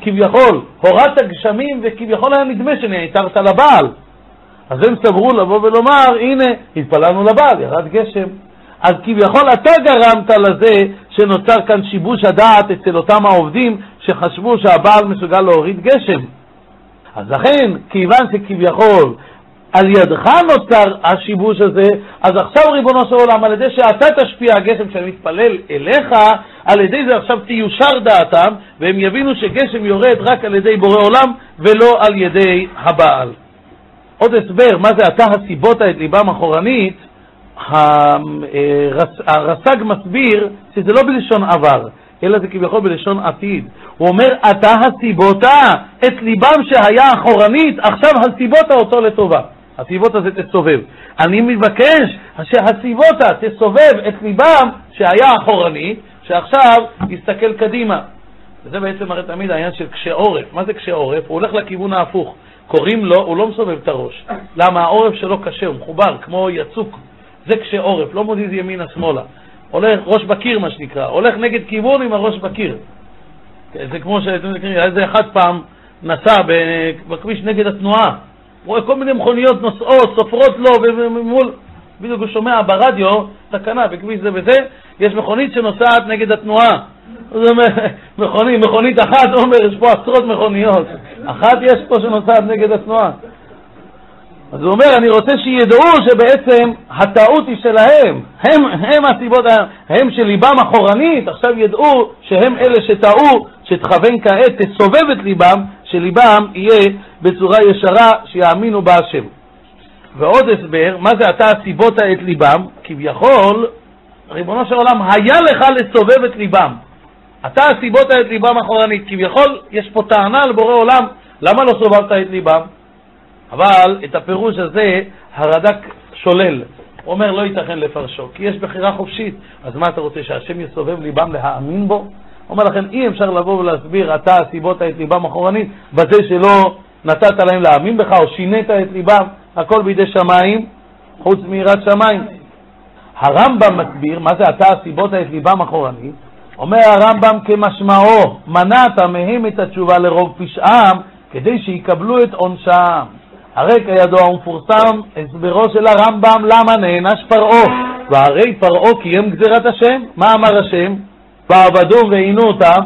[SPEAKER 1] כביכול, הורדת גשמים וכביכול היה נדמה שנעתרת לבעל. אז הם סברו לבוא ולומר, הנה, התפללנו לבעל, ירד גשם. אז כביכול אתה גרמת לזה שנוצר כאן שיבוש הדעת אצל אותם העובדים שחשבו שהבעל מסוגל להוריד גשם. אז לכן, כיוון שכביכול על ידך נוצר השיבוש הזה, אז עכשיו ריבונו של עולם, על ידי שאתה תשפיע הגשם שאני מתפלל אליך, על ידי זה עכשיו תיושר דעתם, והם יבינו שגשם יורד רק על ידי בורא עולם ולא על ידי הבעל. עוד הסבר, מה זה אתה הסיבות את ליבם אחורנית, הרס"ג מסביר שזה לא בלשון עבר, אלא זה כביכול בלשון עתיד. הוא אומר, אתה הסיבותה את ליבם שהיה אחורנית, עכשיו הסיבותה אותו לטובה. הסיבותה זה תסובב. אני מבקש שהסיבותה תסובב את ליבם שהיה אחורנית, שעכשיו יסתכל קדימה. וזה בעצם הרי תמיד העניין של קשה עורף. מה זה קשה עורף? הוא הולך לכיוון ההפוך. קוראים לו, הוא לא מסובב את הראש. למה? העורף שלו קשה, הוא מחובר, כמו יצוק. זה קשה עורף, לא מוזיז ימינה-שמאלה. הולך ראש בקיר, מה שנקרא. הולך נגד כיוון עם הראש בקיר. זה כמו שאתם מכירים, איזה אחד פעם נסע בכביש נגד התנועה. רואה כל מיני מכוניות נוסעות, סופרות לו, ומול... בדיוק הוא שומע ברדיו, תקנה בכביש זה וזה, יש מכונית שנוסעת נגד התנועה. זה [laughs] מכונית, מכונית אחת, אומר, יש פה עשרות מכוניות. אחת יש פה שנוסעת נגד התנועה. אז הוא אומר, אני רוצה שידעו שבעצם הטעות היא שלהם, הם, הם הסיבות, הם שליבם אחורנית, עכשיו ידעו שהם אלה שטעו, שתכוון כעת, תסובב את ליבם, שליבם יהיה בצורה ישרה, שיאמינו בהשם. ועוד הסבר, מה זה אתה הסיבות את ליבם? כביכול, ריבונו של עולם, היה לך לסובב את ליבם. אתה הסיבות את ליבם אחורנית. כביכול, יש פה טענה על בורא עולם, למה לא סובבת את ליבם? אבל את הפירוש הזה הרד"ק שולל. הוא אומר, לא ייתכן לפרשו, כי יש בחירה חופשית. אז מה אתה רוצה, שהשם יסובב ליבם להאמין בו? אומר לכם, אי אפשר לבוא ולהסביר, אתה הסיבות את ליבם אחורנית, בזה שלא נתת להם להאמין בך, או שינית את ליבם, הכל בידי שמיים, חוץ מיראת שמיים. הרמב"ם מסביר, מה זה אתה הסיבות את ליבם אחורנית? אומר הרמב"ם כמשמעו, מנעת מהם את התשובה לרוב פשעם, כדי שיקבלו את עונשם. הרי כידוע ומפורסם הסברו של הרמב"ם למה נענש פרעה, והרי פרעה קיים גזירת השם. מה אמר השם? ועבדום ועינו אותם,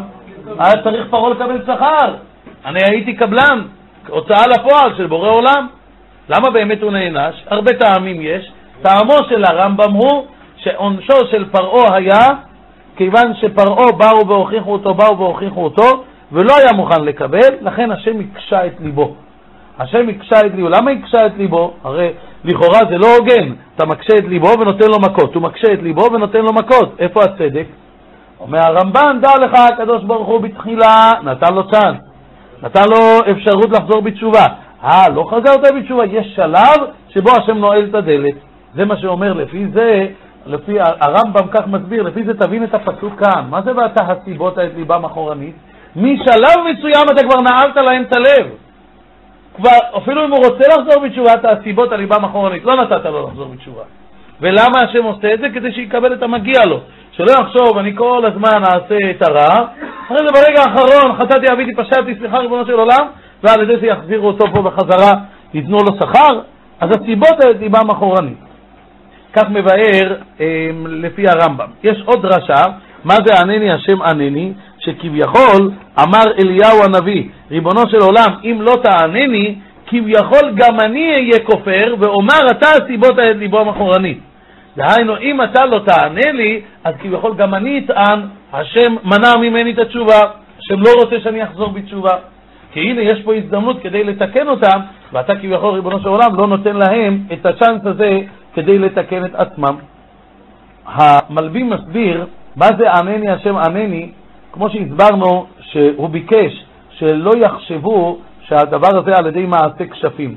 [SPEAKER 1] היה צריך פרעה לקבל שכר. אני הייתי קבלן, הוצאה לפועל של בורא עולם. למה באמת הוא נענש? הרבה טעמים יש. טעמו של הרמב"ם הוא שעונשו של פרעה היה כיוון שפרעה באו והוכיחו אותו, באו והוכיחו אותו, ולא היה מוכן לקבל, לכן השם הקשה את ליבו. השם הקשה את ליבו. למה הקשה את ליבו? הרי לכאורה זה לא הוגן. אתה מקשה את ליבו ונותן לו מכות. הוא מקשה את ליבו ונותן לו מכות. איפה הצדק? אומר הרמב"ן, דע לך, הקדוש ברוך הוא בתחילה נתן לו צ'אנס, נתן לו אפשרות לחזור בתשובה. אה, לא חזרת בתשובה, יש שלב שבו השם נועל את הדלת. זה מה שאומר, לפי זה, לפי הרמב"ם כך מסביר, לפי זה תבין את הפסוק כאן. מה זה ואתה הסיבות את ליבם אחורנית? משלב מסוים אתה כבר נעלת להם את הלב. כבר, אפילו אם הוא רוצה לחזור בתשובה, אתה הסיבות על ליבם אחורנית, לא נתת לו לחזור בתשובה. ולמה השם עושה את זה? כדי שיקבל את המגיע לו. שלא יחשוב, אני כל הזמן אעשה את הרע, אחרי זה ברגע האחרון חטאתי, אביתי, פשעתי, סליחה ריבונו של עולם, ועל ידי זה יחזירו אותו פה בחזרה, ייתנו לו שכר, אז הסיבות האלה ליבם אחורנית. כך מבאר אה, לפי הרמב"ם. יש עוד דרשה, מה זה ענני השם ענני, שכביכול אמר אליהו הנביא, ריבונו של עולם, אם לא תענני, כביכול גם אני אהיה כופר, ואומר אתה הסיבות האלה ליבם אחורנית. דהיינו, אם אתה לא תענה לי, אז כביכול גם אני אטען, השם מנע ממני את התשובה, השם לא רוצה שאני אחזור בתשובה. כי הנה יש פה הזדמנות כדי לתקן אותם, ואתה כביכול, ריבונו של עולם, לא נותן להם את הצ'אנס הזה כדי לתקן את עצמם. המלבים מסביר מה זה ענני השם ענני, כמו שהסברנו שהוא ביקש שלא יחשבו שהדבר הזה על ידי מעשה כשפים.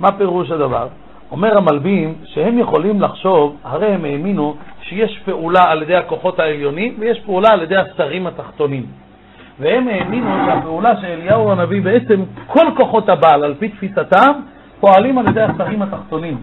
[SPEAKER 1] מה פירוש הדבר? אומר המלבים שהם יכולים לחשוב, הרי הם האמינו שיש פעולה על ידי הכוחות העליונים ויש פעולה על ידי השרים התחתונים. והם האמינו שהפעולה של אליהו הנביא, בעצם כל כוחות הבעל, על פי תפיסתם, פועלים על ידי השרים התחתונים.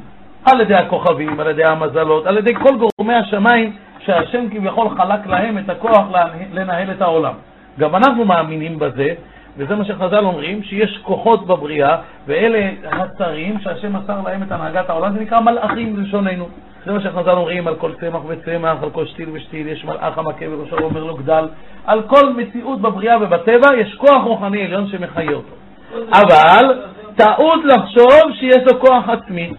[SPEAKER 1] על ידי הכוכבים, על ידי המזלות, על ידי כל גורמי השמיים שהשם כביכול חלק להם את הכוח לנהל את העולם. גם אנחנו מאמינים בזה, וזה מה שחז"ל אומרים, שיש כוחות בבריאה, ואלה השרים שהשם מסר להם את הנהגת העולם, זה נקרא מלאכים בלשוננו. זה מה שחז"ל אומרים על כל צמח וצמח, על כל שתיל ושתיל, יש מלאך המכה בראשו ואומר לו גדל. על כל מציאות בבריאה ובטבע יש כוח רוחני עליון שמחיה אותו. אבל טעות לחשוב שיש לו כוח עצמי.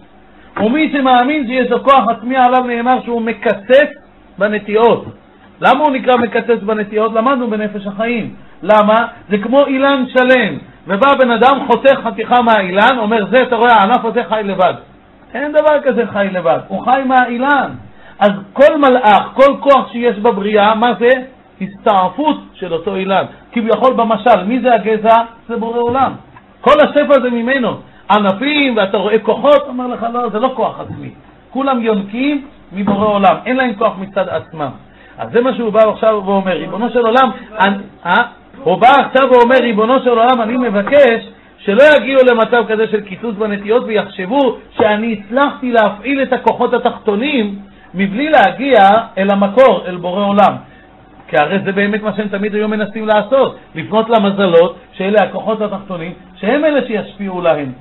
[SPEAKER 1] ומי שמאמין שיש לו כוח עצמי עליו נאמר שהוא מקצץ בנטיעות. למה הוא נקרא מקצץ בנטיעות? למדנו בנפש החיים. למה? זה כמו אילן שלם, ובא בן אדם, חותך חתיכה מהאילן, אומר, זה, אתה רואה, הענף הזה חי לבד. אין דבר כזה חי לבד, הוא חי מהאילן. אז כל מלאך, כל כוח שיש בבריאה, מה זה? הסתעפות של אותו אילן. כביכול במשל, מי זה הגזע? זה בורא עולם. כל השפע זה ממנו. ענפים, ואתה רואה כוחות, אומר לך, לא, זה לא כוח עצמי. כולם יונקים מבורא עולם, אין להם כוח מצד עצמם. אז זה מה שהוא בא עכשיו ואומר, ריבונו של עולם, אה? הוא בא עכשיו ואומר, ריבונו של עולם, אני מבקש שלא יגיעו למצב כזה של קיצוץ בנטיות ויחשבו שאני הצלחתי להפעיל את הכוחות התחתונים מבלי להגיע אל המקור, אל בורא עולם. כי הרי זה באמת מה שהם תמיד היו מנסים לעשות, לפנות למזלות, שאלה הכוחות התחתונים, שהם אלה שישפיעו להם.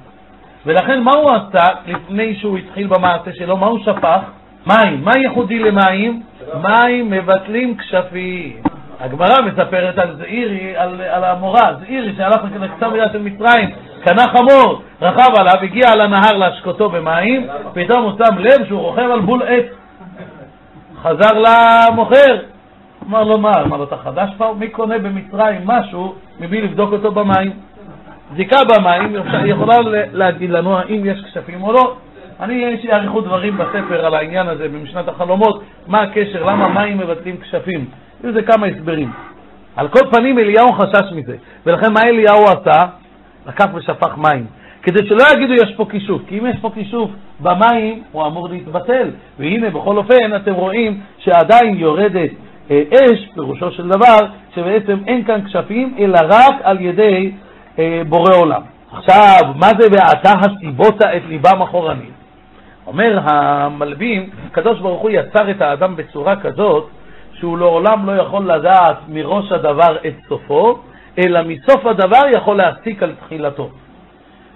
[SPEAKER 1] ולכן מה הוא עשה לפני שהוא התחיל במעשה שלו? מה הוא שפך? מים. מה ייחודי למים? מים מבטלים כשפים. הגמרא מספרת על זעירי, על, על המורה, זעירי שהלך לכתב יד של מצרים, קנה חמור, רכב עליו, הגיע לנהר להשקותו במים, פתאום הוא שם לב שהוא רוכב על בול עץ. חזר למוכר, אמר לו מה, אמר לו אתה חדש פה? מי קונה במצרים משהו מבלי לבדוק אותו במים? בדיקה במים יכולה להגיד לנו האם יש כשפים או לא. אני, יש לי אריכות דברים בספר על העניין הזה במשנת החלומות, מה הקשר, למה מים מבטלים כשפים. יש לזה כמה הסברים. על כל פנים אליהו חשש מזה, ולכן מה אליהו עשה? לקח ושפך מים. כדי שלא יגידו יש פה כישוף, כי אם יש פה כישוף במים, הוא אמור להתבטל. והנה, בכל אופן, אתם רואים שעדיין יורדת אה, אש, פירושו של דבר, שבעצם אין כאן כשפים, אלא רק על ידי אה, בורא עולם. עכשיו, מה זה ועתה הסיבות את ליבם אחורנית? אומר המלבים, הקדוש ברוך הוא יצר את האדם בצורה כזאת, שהוא לעולם לא יכול לדעת מראש הדבר את סופו, אלא מסוף הדבר יכול להסיק על תחילתו.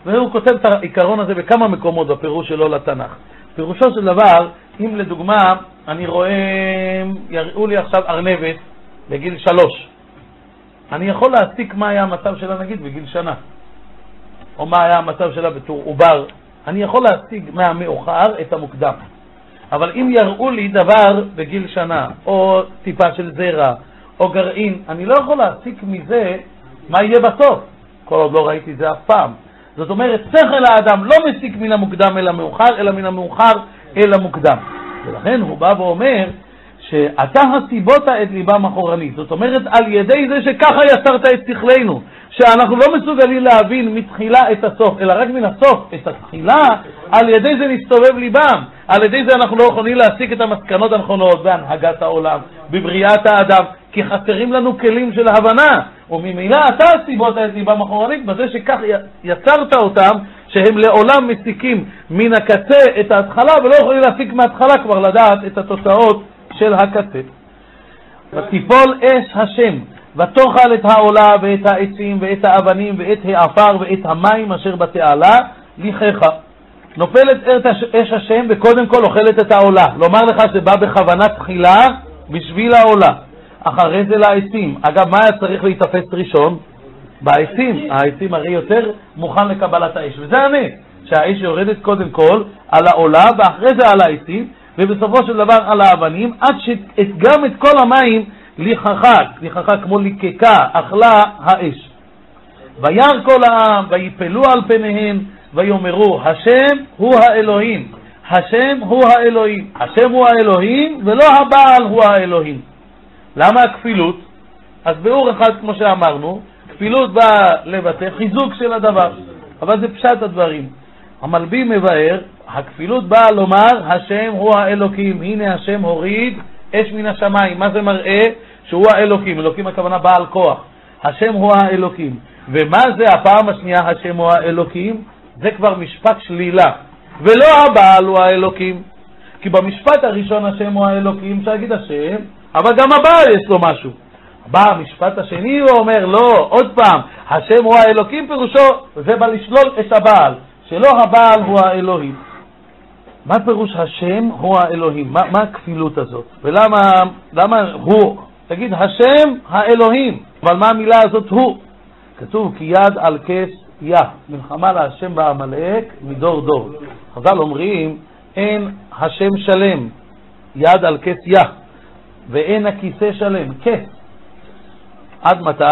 [SPEAKER 1] והוא כותב את העיקרון הזה בכמה מקומות בפירוש שלו לתנ"ך. פירושו של דבר, אם לדוגמה אני רואה, יראו לי עכשיו ארנבת בגיל שלוש, אני יכול להסיק מה היה המצב שלה נגיד בגיל שנה, או מה היה המצב שלה בתור עובר, אני יכול להשיג מהמאוחר את המוקדם. אבל אם יראו לי דבר בגיל שנה, או טיפה של זרע, או גרעין, אני לא יכול להסיק מזה מה יהיה בסוף, כל עוד לא ראיתי זה אף פעם. זאת אומרת, שכל האדם לא מסיק מן המוקדם אל המאוחר, אלא מן המאוחר אל המוקדם. ולכן הוא בא ואומר שאתה הסיבות את ליבם אחורנית. זאת אומרת, על ידי זה שככה יצרת את שכלנו, שאנחנו לא מסוגלים להבין מתחילה את הסוף, אלא רק מן הסוף את התחילה, על ידי זה נסתובב ליבם. על ידי זה אנחנו לא יכולים להסיק את המסקנות הנכונות בהנהגת העולם, בבריאת האדם, כי חסרים לנו כלים של הבנה. וממילא אתה הסיבות את ליבם אחורנית, בזה שכך יצרת אותם, שהם לעולם מסיקים מן הקצה את ההתחלה, ולא יכולים להסיק מההתחלה כבר לדעת את התוצאות של הקצה. ותיפול אש השם, ותאכל את העולה ואת העצים ואת האבנים ואת העפר ואת המים אשר בתעלה, לכך. נופלת אש השם וקודם כל אוכלת את העולה. לומר לך שזה בא בכוונה תחילה בשביל העולה. אחרי זה לעצים. אגב, מה היה צריך להיתפס ראשון? בעצים. העצים הרי יותר מוכן לקבלת האש. וזה הנס, שהאש יורדת קודם כל על העולה ואחרי זה על העצים, ובסופו של דבר על האבנים, עד שגם את כל המים ליחכה, ליחכה כמו ליקקה, אכלה האש. וירא כל העם, ויפלו על פניהם, ויאמרו, השם הוא האלוהים, השם הוא האלוהים, השם הוא האלוהים, ולא הבעל הוא האלוהים. למה הכפילות? אז ביאור אחד, כמו שאמרנו, כפילות באה לבטא חיזוק של הדבר, אבל זה פשט הדברים. המלבי מבאר, הכפילות באה לומר, השם הוא האלוקים, הנה השם הוריד אש מן השמיים. מה זה מראה? שהוא האלוקים, אלוקים הכוונה בעל כוח. השם הוא האלוקים. ומה זה הפעם השנייה, השם הוא האלוקים? זה כבר משפט שלילה. ולא הבעל הוא האלוקים. כי במשפט הראשון השם הוא האלוקים, אפשר להגיד השם, אבל גם הבעל יש לו משהו. בא המשפט השני ואומר, לא, עוד פעם, השם הוא האלוקים פירושו, זה בא לשלול את הבעל, שלא הבעל הוא האלוהים. מה פירוש השם הוא האלוהים? מה, מה הכפילות הזאת? ולמה למה הוא? תגיד, השם האלוהים, אבל מה המילה הזאת הוא? כתוב כי יד על כס יה, מלחמה להשם בעמלק מדור דור. חז"ל אומרים, אין השם שלם, יד על כס יה, ואין הכיסא שלם, כס. עד מתי?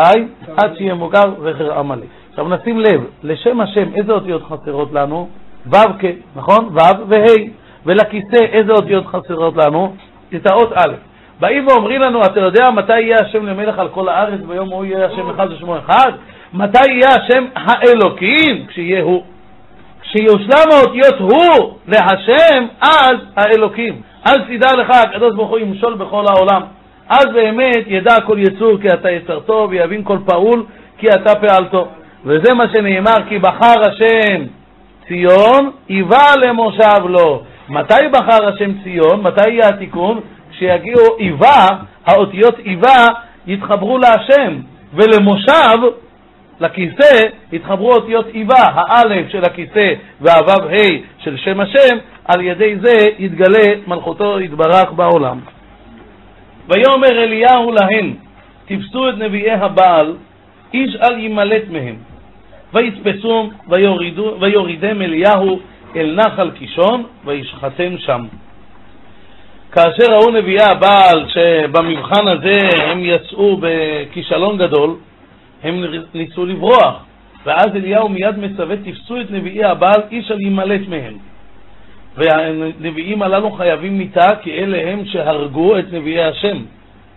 [SPEAKER 1] עד שיהיה מוגר זכר עמלק. עכשיו נשים לב, לשם השם איזה אותיות חסרות לנו? ו' כ, נכון? ו' וה', ולכיסא איזה אותיות חסרות לנו? את האות א'. באים ואומרים לנו, אתה יודע מתי יהיה השם למלך על כל הארץ ביום הוא יהיה השם אחד ושמו אחד? מתי יהיה השם האלוקים? כשיהיה הוא. כשיושלם האותיות הוא להשם, אז האלוקים. אז תדע לך, הקדוש ברוך הוא ימשול בכל העולם. אז באמת ידע כל יצור כי אתה יצרתו, ויבין כל פעול כי אתה פעלתו. וזה מה שנאמר, כי בחר השם ציון, היווה למושב לו. מתי בחר השם ציון? מתי יהיה התיקון? כשיגיעו היווה, האותיות היווה יתחברו להשם, ולמושב, לכיסא, יתחברו אותיות היווה, האלף של הכיסא והוו ה' של שם השם, על ידי זה יתגלה מלכותו יתברך בעולם. ויאמר אליהו להן, תפסו את נביאי הבעל, איש אל ימלט מהם. ויתפסום ויורידם אליהו אל נחל קישון, וישחטם שם. כאשר ראו נביאי הבעל שבמבחן הזה הם יצאו בכישלון גדול, הם ניסו לברוח. ואז אליהו מיד מצווה, תפסו את נביאי הבעל, איש אל ימלט מהם. והנביאים הללו חייבים מיתה, כי אלה הם שהרגו את נביאי השם.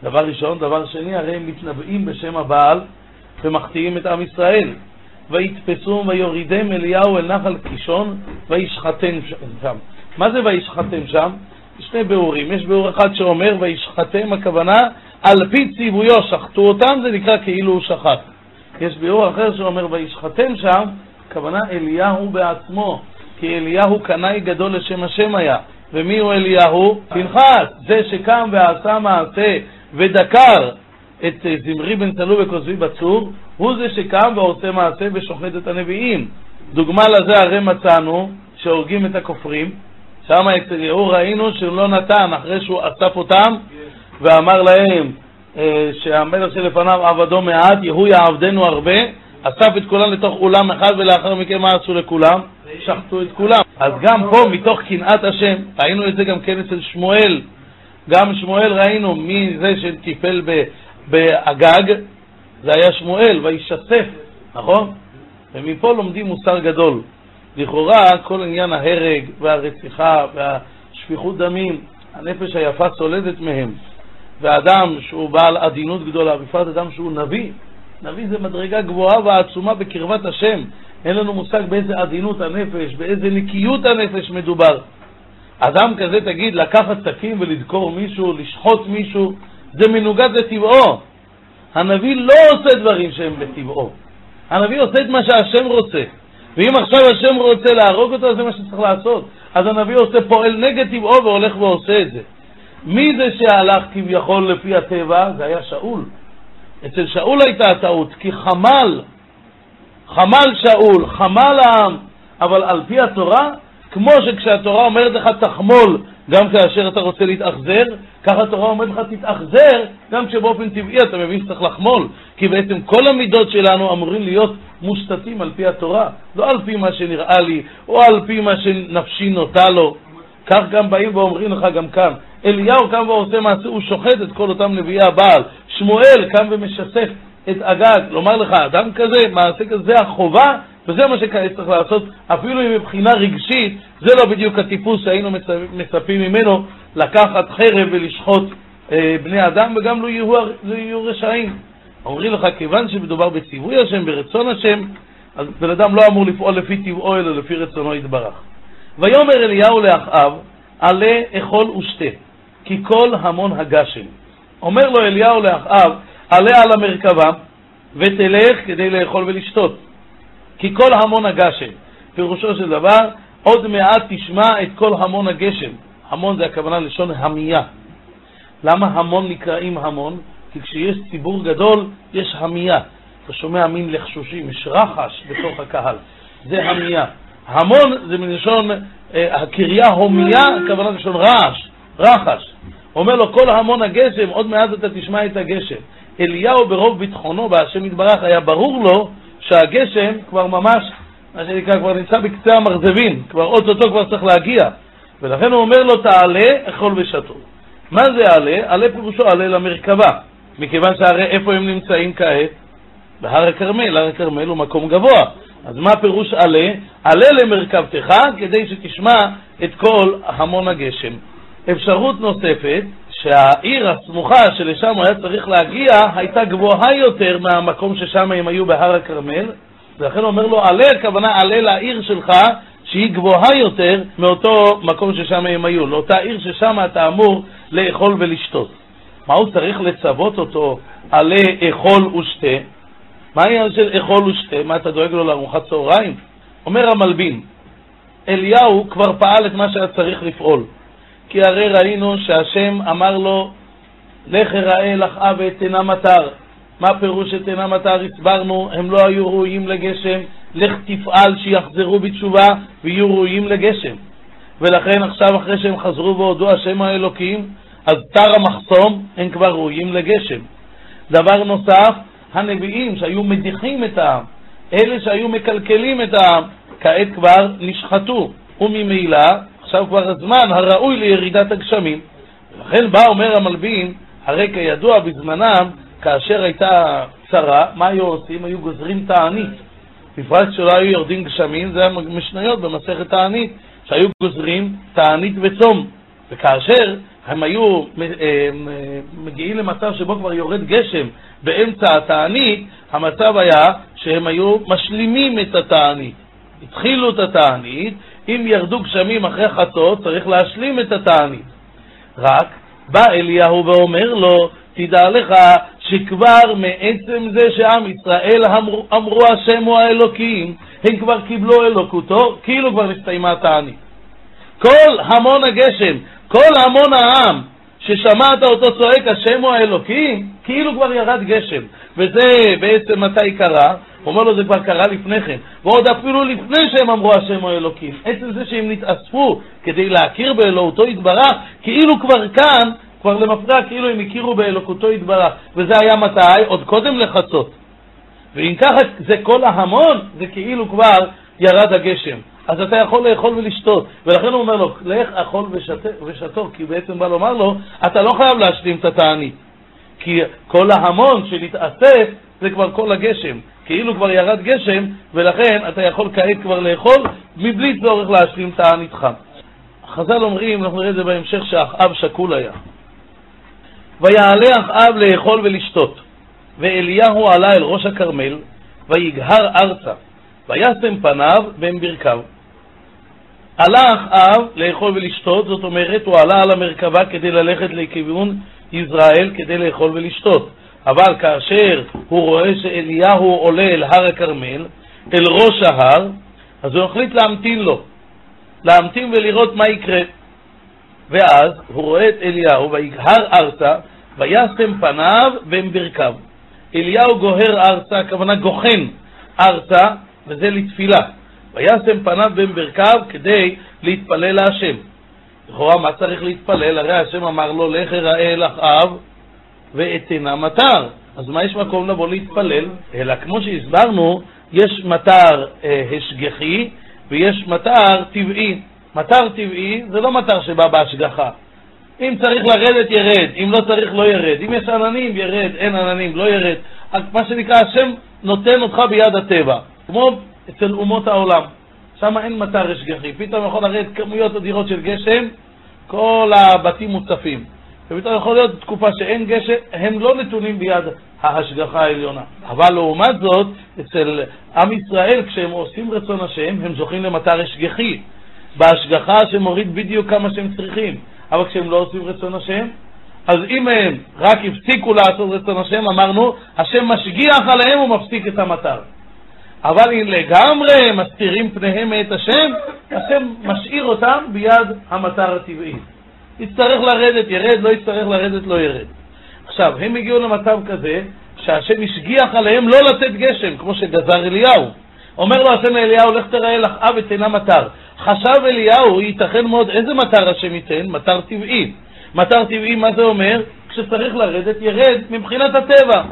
[SPEAKER 1] דבר ראשון. דבר שני, הרי הם מתנבאים בשם הבעל ומחטיאים את עם ישראל. ויתפסו ויורידם אליהו אל נחל קישון וישחטם שם. מה זה וישחטם שם? שני ביאורים. יש ביאור אחד שאומר וישחטם הכוונה על פי ציוויו שחטו אותם, זה נקרא כאילו הוא שחט. יש ביאור אחר שאומר וישחטם שם, הכוונה אליהו בעצמו, כי אליהו קנאי גדול לשם השם היה. ומי הוא אליהו? פנחס, זה שקם ועשה מעשה ודקר את אה, זמרי בן צלו וכוזבי בצור, הוא זה שקם ועושה מעשה ושוחט את הנביאים. דוגמה לזה הרי מצאנו שהורגים את הכופרים, שם אצל יהוא ראינו שהוא לא נתן, אחרי שהוא אסף אותם ואמר להם אה, שהמלך שלפניו עבדו מעט, יהוא יעבדנו הרבה, אסף את כולם לתוך אולם אחד, ולאחר מכן מה עשו לכולם? שחטו את כולם. אז גם פה, מתוך קנאת השם, ראינו את זה גם כן אצל שמואל. גם שמואל ראינו מי זה שטיפל באגג, זה היה שמואל, וישתף, נכון? ומפה לומדים מוסר גדול. לכאורה, כל עניין ההרג והרציחה והשפיכות דמים, הנפש היפה סולדת מהם. ואדם שהוא בעל עדינות גדולה, בפרט אדם שהוא נביא, נביא זה מדרגה גבוהה ועצומה בקרבת השם. אין לנו מושג באיזה עדינות הנפש, באיזה נקיות הנפש מדובר. אדם כזה, תגיד, לקחת סכין ולדקור מישהו, לשחוט מישהו, זה מנוגד לטבעו. הנביא לא עושה דברים שהם בטבעו. הנביא עושה את מה שהשם רוצה. ואם עכשיו השם רוצה להרוג אותו, זה מה שצריך לעשות. אז הנביא עושה פועל נגד טבעו והולך ועושה את זה. מי זה שהלך כביכול לפי הטבע? זה היה שאול. אצל שאול הייתה הטעות, כי חמל, חמל שאול, חמל העם, אבל על פי התורה, כמו שכשהתורה אומרת לך תחמול גם כאשר אתה רוצה להתאכזר, ככה התורה אומרת לך תתאכזר גם כשבאופן טבעי אתה מבין שצריך לחמול, כי בעצם כל המידות שלנו אמורים להיות מושתתים על פי התורה, לא על פי מה שנראה לי, או על פי מה שנפשי נוטה לו. כך גם באים ואומרים לך גם כאן, אליהו קם ועושה מעשה, הוא שוחט את כל אותם נביאי הבעל. שמואל קם ומשסף את אגג. לומר לך, אדם כזה, מעשה כזה, זה החובה, וזה מה שכעת צריך לעשות, אפילו אם מבחינה רגשית, זה לא בדיוק הטיפוס שהיינו מצפים ממנו לקחת חרב ולשחוט אה, בני אדם, וגם לא יהיו, לא יהיו רשעים. אומרים לך, כיוון שמדובר בציווי השם, ברצון השם, אז בן אדם לא אמור לפעול לפי טבעו, אלא לפי רצונו יתברך. ויאמר אליהו לאחאב, עלה אכול ושתה. כי כל המון הגשם. אומר לו אליהו לאחאב, עלה על המרכבה ותלך כדי לאכול ולשתות. כי כל המון הגשם. פירושו של דבר, עוד מעט תשמע את כל המון הגשם. המון זה הכוונה לשון המייה. למה המון נקראים המון? כי כשיש ציבור גדול, יש המייה. אתה שומע מין לחשושים, יש רחש בתוך הקהל. זה המייה. המון זה מלשון, אה, הקריה הומייה, הכוונה לשון רעש. רחש. אומר לו, כל המון הגשם, עוד מעט אתה תשמע את הגשם. אליהו ברוב ביטחונו בהשם יתברך, היה ברור לו שהגשם כבר ממש, מה שנקרא, כבר נמצא בקצה המרזבין, כבר אוטוטו כבר צריך להגיע. ולכן הוא אומר לו, תעלה, אכול ושתו. מה זה עלה? עלה פירושו עלה למרכבה, מכיוון שהרי איפה הם נמצאים כעת? בהר הכרמל, הר הכרמל הוא מקום גבוה. אז מה פירוש עלה? עלה למרכבתך כדי שתשמע את כל המון הגשם. אפשרות נוספת, שהעיר הסמוכה שלשם היה צריך להגיע הייתה גבוהה יותר מהמקום ששם הם היו בהר הכרמל, ולכן אומר לו, עלה, הכוונה עלה לעיר שלך שהיא גבוהה יותר מאותו מקום ששם הם היו, לאותה עיר ששם אתה אמור לאכול ולשתות. מה הוא צריך לצוות אותו, עלה, אכול ושתה? מה העניין של אכול ושתה? מה אתה דואג לו לארוחת צהריים? אומר המלבין, אליהו כבר פעל את מה שהיה צריך לפעול. כי הרי ראינו שהשם אמר לו, לך אראה לך אב תנה מטר. מה פירוש שתנה מטר? הסברנו, הם לא היו ראויים לגשם, לך תפעל שיחזרו בתשובה ויהיו ראויים לגשם. ולכן עכשיו אחרי שהם חזרו והודו השם האלוקים, אז תר המחסום, הם כבר ראויים לגשם. דבר נוסף, הנביאים שהיו מדיחים את העם, אלה שהיו מקלקלים את העם, כעת כבר נשחטו, וממילא עכשיו כבר הזמן הראוי לירידת הגשמים. ולכן בא אומר המלבין, הרי כידוע בזמנם, כאשר הייתה צרה, מה היו עושים? היו גוזרים תענית. בפרט שלא היו יורדים גשמים, זה המשניות במסכת תענית, שהיו גוזרים תענית וצום. וכאשר הם היו אה, אה, מגיעים למצב שבו כבר יורד גשם באמצע התענית, המצב היה שהם היו משלימים את התענית. התחילו את התענית, אם ירדו גשמים אחרי חצות, צריך להשלים את התענית. רק בא אליהו ואומר לו, תדע לך שכבר מעצם זה שעם ישראל אמרו, אמרו השם הוא האלוקים, הם כבר קיבלו אלוקותו, כאילו כבר נסתיימה התענית. כל המון הגשם, כל המון העם, ששמעת אותו צועק השם הוא האלוקים, כאילו כבר ירד גשם. וזה בעצם מתי קרה? הוא אומר לו, זה כבר קרה לפני כן. ועוד אפילו לפני שהם אמרו השם הוא אלוקים. עצם זה שהם נתאספו כדי להכיר באלוהותו יתברך, כאילו כבר כאן, כבר למפרע, כאילו הם הכירו באלוקותו יתברך. וזה היה מתי? עוד קודם לחצות. ואם ככה זה כל ההמון, זה כאילו כבר ירד הגשם. אז אתה יכול לאכול ולשתות. ולכן הוא אומר לו, לך אכול ושתו, כי בעצם בא לומר לו, אתה לא חייב להשלים את התענית. כי כל ההמון שנתאסף זה כבר כל הגשם. כאילו כבר ירד גשם, ולכן אתה יכול כעת כבר לאכול מבלי צורך להשלים תעניתך. חז"ל אומרים, אנחנו נראה את זה בהמשך, שאחאב שקול היה. ויעלה אחאב לאכול ולשתות, ואליהו עלה אל ראש הכרמל, ויגהר ארצה, וישם פניו בין ברכיו. עלה אחאב לאכול ולשתות, זאת אומרת, הוא עלה על המרכבה כדי ללכת לכיוון ישראל כדי לאכול ולשתות. אבל כאשר הוא רואה שאליהו עולה אל הר הכרמל, אל ראש ההר, אז הוא החליט להמתין לו, להמתין ולראות מה יקרה. ואז הוא רואה את אליהו, ויגהר ארצה, וישם פניו בין ברכיו. אליהו גוהר ארצה, הכוונה גוחן ארצה, וזה לתפילה. וישם פניו בין ברכיו כדי להתפלל להשם. לכאורה, מה צריך להתפלל? הרי השם אמר לו, לך אראה אל אחאב ואתנה מטר. אז מה יש מקום לבוא להתפלל? אלא כמו שהסברנו, יש מטר אה, השגחי ויש מטר טבעי. מטר טבעי זה לא מטר שבא בהשגחה. אם צריך לרדת, ירד, אם לא צריך, לא ירד. אם יש עננים, ירד, אין עננים, לא ירד. מה שנקרא, השם נותן אותך ביד הטבע, כמו אצל אומות העולם. שם אין מטר השגחי. פתאום יכול לרדת כמויות אדירות של גשם, כל הבתים מוצפים. ופתאום יכול להיות תקופה שאין גשם, הם לא נתונים ביד ההשגחה העליונה. אבל לעומת זאת, אצל עם ישראל, כשהם עושים רצון השם, הם זוכים למטר השגחי. בהשגחה שמוריד בדיוק כמה שהם צריכים. אבל כשהם לא עושים רצון השם, אז אם הם רק הפסיקו לעשות רצון השם, אמרנו, השם משגיח עליהם ומפסיק את המטר. אבל אם לגמרי מסתירים פניהם מאת השם, השם משאיר אותם ביד המטר הטבעי. יצטרך לרדת, ירד, לא יצטרך לרדת, לא ירד. עכשיו, הם הגיעו למצב כזה שהשם השגיח עליהם לא לתת גשם, כמו שגזר אליהו. אומר לו השם לאליהו, לך תראה לך אב ותנה מטר. חשב אליהו, ייתכן מאוד, איזה מטר השם ייתן? מטר טבעי. מטר טבעי, מה זה אומר? כשצריך לרדת, ירד מבחינת הטבע.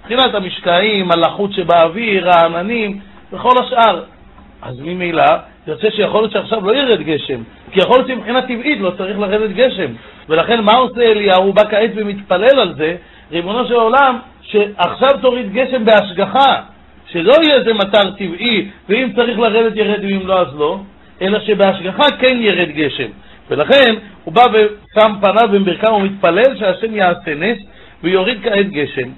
[SPEAKER 1] מבחינת המשקעים, הלחות שבאוויר, העננים וכל השאר. אז ממילא, יוצא שיכול להיות שעכשיו לא ירד גשם, כי יכול להיות שמבחינה טבעית לא צריך לרדת גשם. ולכן מה עושה אליהו? הוא בא כעת ומתפלל על זה, ריבונו של עולם, שעכשיו תוריד גשם בהשגחה, שלא יהיה איזה מטר טבעי, ואם צריך לרדת ירד ואם לא אז לא, אלא שבהשגחה כן ירד גשם. ולכן הוא בא ושם פניו במרכם ומתפלל שהשם יעשה נס ויוריד כעת גשם.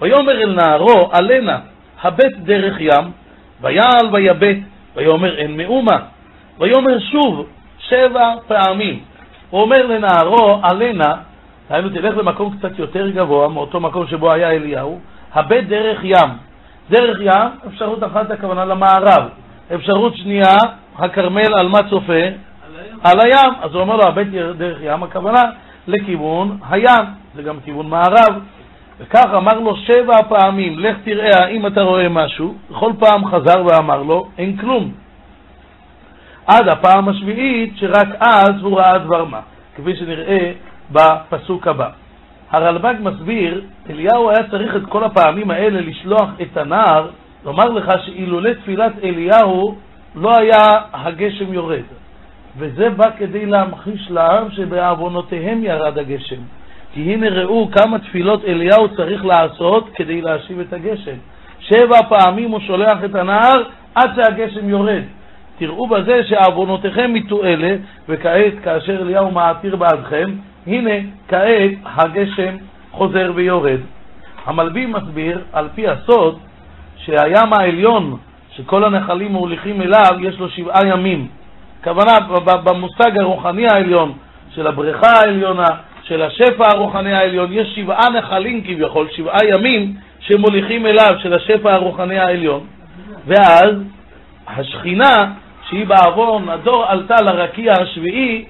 [SPEAKER 1] ויאמר אל נערו, עלנה, הבט דרך ים, ויעל ויבט, ויאמר אין מאומה. ויאמר שוב, שבע פעמים. הוא אומר לנערו, עלנה, דהיינו תלך למקום קצת יותר גבוה, מאותו מקום שבו היה אליהו, הבט דרך ים. דרך ים, אפשרות אחת הכוונה למערב. אפשרות שנייה, הכרמל על מה צופה? על הים. על הים. אז הוא אומר לו, הבט דרך ים, הכוונה לכיוון הים, זה גם כיוון מערב. וכך אמר לו שבע פעמים, לך תראה האם אתה רואה משהו, בכל פעם חזר ואמר לו, אין כלום. עד הפעם השביעית, שרק אז הוא ראה דבר מה, כפי שנראה בפסוק הבא. הרלב"ג מסביר, אליהו היה צריך את כל הפעמים האלה לשלוח את הנער, לומר לך שאילולא תפילת אליהו לא היה הגשם יורד. וזה בא כדי להמחיש לעם שבעוונותיהם ירד הגשם. כי הנה ראו כמה תפילות אליהו צריך לעשות כדי להשיב את הגשם. שבע פעמים הוא שולח את הנהר עד שהגשם יורד. תראו בזה שעוונותיכם מתועלה, וכעת כאשר אליהו מעתיר בעדכם, הנה כעת הגשם חוזר ויורד. המלבי מסביר, על פי הסוד, שהים העליון, שכל הנחלים מוליכים אליו, יש לו שבעה ימים. הכוונה במושג הרוחני העליון של הבריכה העליונה, של השפע הרוחני העליון, יש שבעה נחלים כביכול, שבעה ימים שמוליכים אליו, של השפע הרוחני העליון. ואז השכינה, שהיא בעוון הדור עלתה לרקיע השביעי,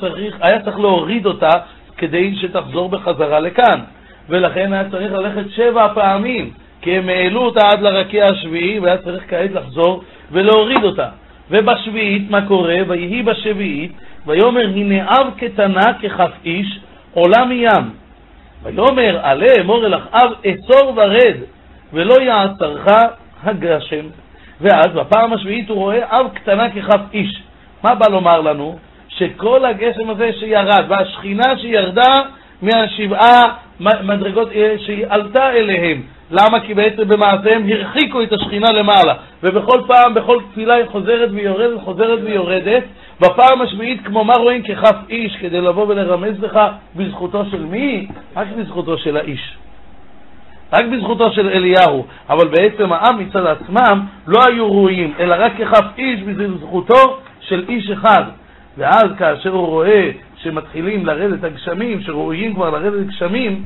[SPEAKER 1] צריך, היה צריך להוריד אותה כדי שתחזור בחזרה לכאן. ולכן היה צריך ללכת שבע פעמים, כי הם העלו אותה עד לרקיע השביעי, והיה צריך כעת לחזור ולהוריד אותה. ובשביעית, מה קורה? ויהי בשביעית, ויאמר הנה אב קטנה ככף איש עולה מים. ויאמר עלה אמור אל אחאב אצור ורד, ולא יעצרך הגשם. ואז בפעם השביעית הוא רואה אב קטנה ככף איש. מה בא לומר לנו? שכל הגשם הזה שירד, והשכינה שירדה מהשבעה מדרגות אה, שהיא עלתה אליהם. למה? כי בעצם במעשיהם הרחיקו את השכינה למעלה. ובכל פעם, בכל תפילה היא חוזרת ויורדת, חוזרת ויורדת. בפעם השביעית, כמו מה רואים ככף איש, כדי לבוא ולרמז לך בזכותו של מי? רק בזכותו של האיש. רק בזכותו של אליהו, אבל בעצם העם מצד עצמם לא היו ראויים, אלא רק ככף איש בזכותו של איש אחד. ואז כאשר הוא רואה שמתחילים לרדת הגשמים, שראויים כבר לרדת גשמים,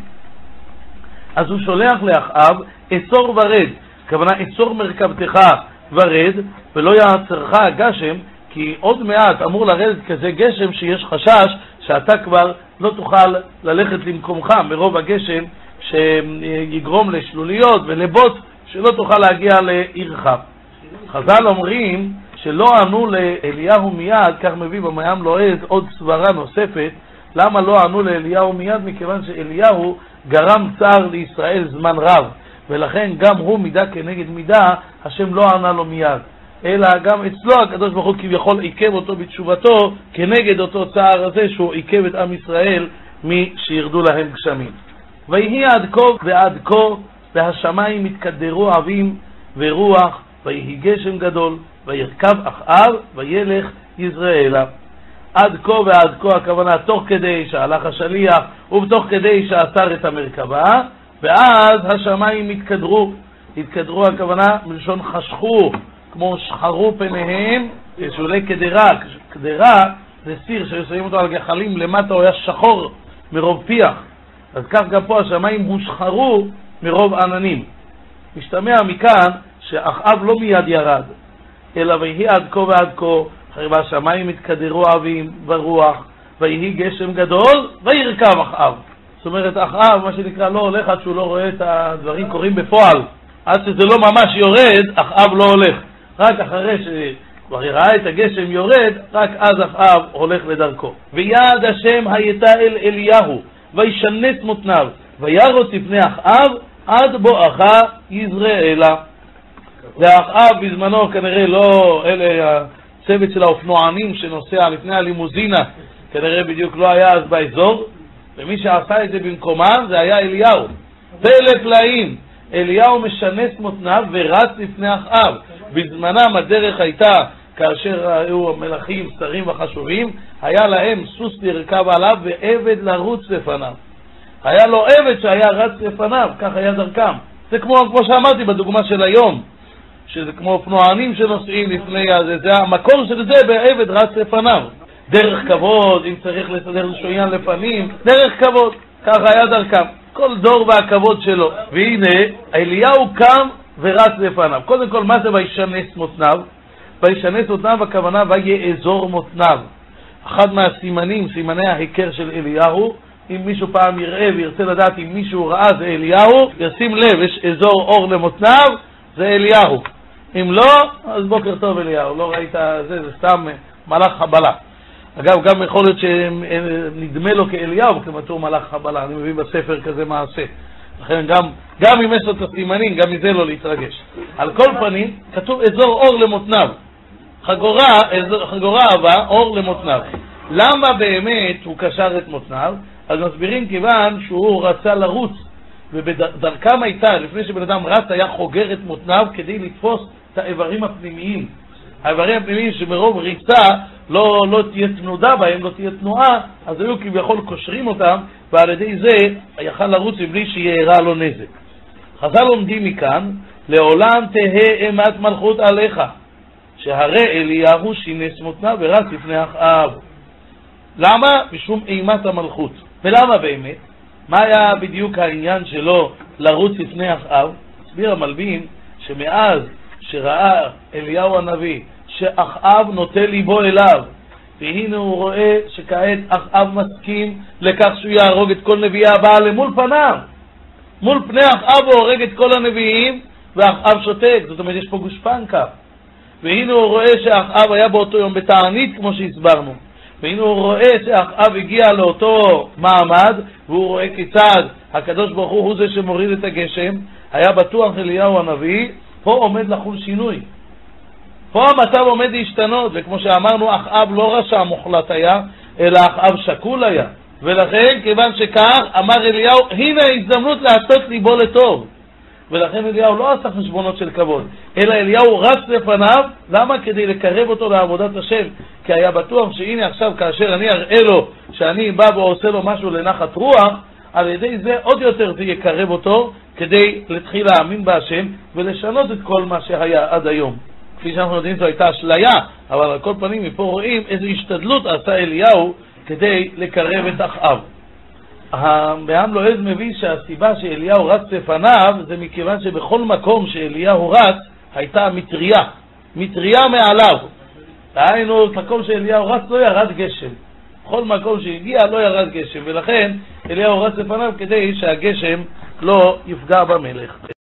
[SPEAKER 1] אז הוא שולח לאחאב, אסור ורד, הכוונה אסור מרכבתך ורד, ולא יעצרך הגשם, כי עוד מעט אמור לרדת כזה גשם שיש חשש שאתה כבר לא תוכל ללכת למקומך מרוב הגשם שיגרום לשלוליות ולבוט שלא תוכל להגיע לעירך. חז"ל אומרים שלא ענו לאליהו מיד, כך מביא במים לועז עוד סברה נוספת, למה לא ענו לאליהו מיד? מכיוון שאליהו גרם צער לישראל זמן רב, ולכן גם הוא מידה כנגד מידה, השם לא ענה לו מיד. אלא גם אצלו הקדוש ברוך הוא כביכול עיכב אותו בתשובתו כנגד אותו צער הזה שהוא עיכב את עם ישראל משירדו להם גשמים. ויהי עד כה ועד כה, והשמיים יתקדרו עבים ורוח, ויהי גשם גדול, וירכב אחאב, וילך יזרעאלה. עד כה ועד כה הכוונה תוך כדי שהלך השליח ובתוך כדי שאסר את המרכבה, ואז השמיים התקדרו. התקדרו הכוונה מלשון חשכו, כמו שחרו פניהם, שולי קדרה. קדרה זה סיר שהיו שמים אותו על גחלים, למטה הוא היה שחור מרוב פיח. אז כך גם פה השמיים הושחרו מרוב עננים. משתמע מכאן שאחאב לא מיד ירד, אלא ויהי עד כה ועד כה, אחרי והשמיים התקדרו אבים ברוח, ויהי גשם גדול, וירכב אחאב. זאת אומרת, אחאב, מה שנקרא, לא הולך עד שהוא לא רואה את הדברים קורים בפועל. עד שזה לא ממש יורד, אחאב לא הולך. רק אחרי שכבר ראה את הגשם יורד, רק אז אחאב הולך לדרכו. ויעד השם הייתה אל אליהו, וישנס מותניו, וירוץ לפני אחאב, עד בואכה יזרעאלה. ואחאב בזמנו כנראה לא, אלה הצוות של האופנוענים שנוסע לפני הלימוזינה, כנראה בדיוק לא היה אז באזור, ומי שעשה את זה במקומם זה היה אליהו. פלא פלאים, אליהו משנס מותניו ורץ לפני אחאב. בזמנם הדרך הייתה, כאשר היו מלכים, שרים וחשובים, היה להם סוס לרכב עליו ועבד לרוץ לפניו. היה לו עבד שהיה רץ לפניו, כך היה דרכם. זה כמו, כמו שאמרתי בדוגמה של היום, שזה כמו אופנוענים שנוסעים לפני הזה, זה המקור של זה בעבד רץ לפניו. דרך כבוד, אם צריך לסדר איזשהו עניין לפנים, דרך כבוד, ככה היה דרכם. כל דור והכבוד שלו. והנה, אליהו קם ורץ לפניו. קודם כל, מה זה וישנס מותניו? וישנס מותניו, הכוונה ויאזור מותניו. אחד מהסימנים, סימני ההיכר של אליהו, אם מישהו פעם יראה וירצה לדעת אם מישהו ראה זה אליהו, ישים לב, יש אזור אור למותניו, זה אליהו. אם לא, אז בוקר טוב אליהו, לא ראית זה, זה סתם מלאך חבלה. אגב, גם יכול להיות שנדמה לו כאליהו כמתור מלאך חבלה, אני מביא בספר כזה מעשה. לכן גם, גם אם יש לו את הסימנים, גם מזה לא להתרגש. על כל פנים, כתוב אזור אור למותניו. חגורה, אזור, חגורה אהבה, אור למותניו. למה באמת הוא קשר את מותניו? אז מסבירים כיוון שהוא רצה לרוץ, ובדרכם הייתה, לפני שבן אדם רץ, היה חוגר את מותניו כדי לתפוס את האיברים הפנימיים. האיברים הפנימיים שמרוב ריצה לא, לא תהיה תנודה בהם, לא תהיה תנועה, אז היו כביכול קושרים אותם, ועל ידי זה יכל לרוץ מבלי שיארע לו נזק. חז"ל לומדים מכאן, לעולם תהא אימת מלכות עליך, שהרי אליהו שינס מותנה ורץ לפני אחאב. למה? משום אימת המלכות. ולמה באמת? מה היה בדיוק העניין שלו לרוץ לפני אחאב? הסביר המלבים שמאז שראה אליהו הנביא שאחאב נוטה ליבו אליו, והנה הוא רואה שכעת אחאב מסכים לכך שהוא יהרוג את כל נביאי הבעל למול פניו. מול פני אחאב הוא הורג את כל הנביאים, ואחאב שותק, זאת אומרת יש פה גושפנקה. והנה הוא רואה שאחאב היה באותו יום בתענית, כמו שהסברנו. והנה הוא רואה שאחאב הגיע לאותו מעמד, והוא רואה כיצד הקדוש ברוך הוא הוא זה שמוריד את הגשם, היה בטוח אליהו הנביא, פה עומד לחול שינוי. פה המצב עומד להשתנות, וכמו שאמרנו, אחאב לא רשע מוחלט היה, אלא אחאב שקול היה. ולכן, כיוון שכך, אמר אליהו, הנה ההזדמנות לעשות ליבו לטוב. ולכן אליהו לא עשה חשבונות של כבוד, אלא אליהו רץ לפניו, למה? כדי לקרב אותו לעבודת השם, כי היה בטוח שהנה עכשיו כאשר אני אראה לו שאני בא ועושה לו משהו לנחת רוח, על ידי זה עוד יותר זה יקרב אותו כדי להתחיל להאמין בהשם ולשנות את כל מה שהיה עד היום. כפי שאנחנו יודעים זו הייתה אשליה, אבל על כל פנים מפה רואים איזו השתדלות עשה אליהו כדי לקרב את אחאב. המעם לועז מבין שהסיבה שאליהו רץ לפניו זה מכיוון שבכל מקום שאליהו רץ הייתה מטריה, מטריה מעליו. דהיינו, מקום שאליהו רץ לא ירד גשם. בכל מקום שהגיע לא ירד גשם, ולכן אליהו רץ לפניו כדי שהגשם לא יפגע במלך.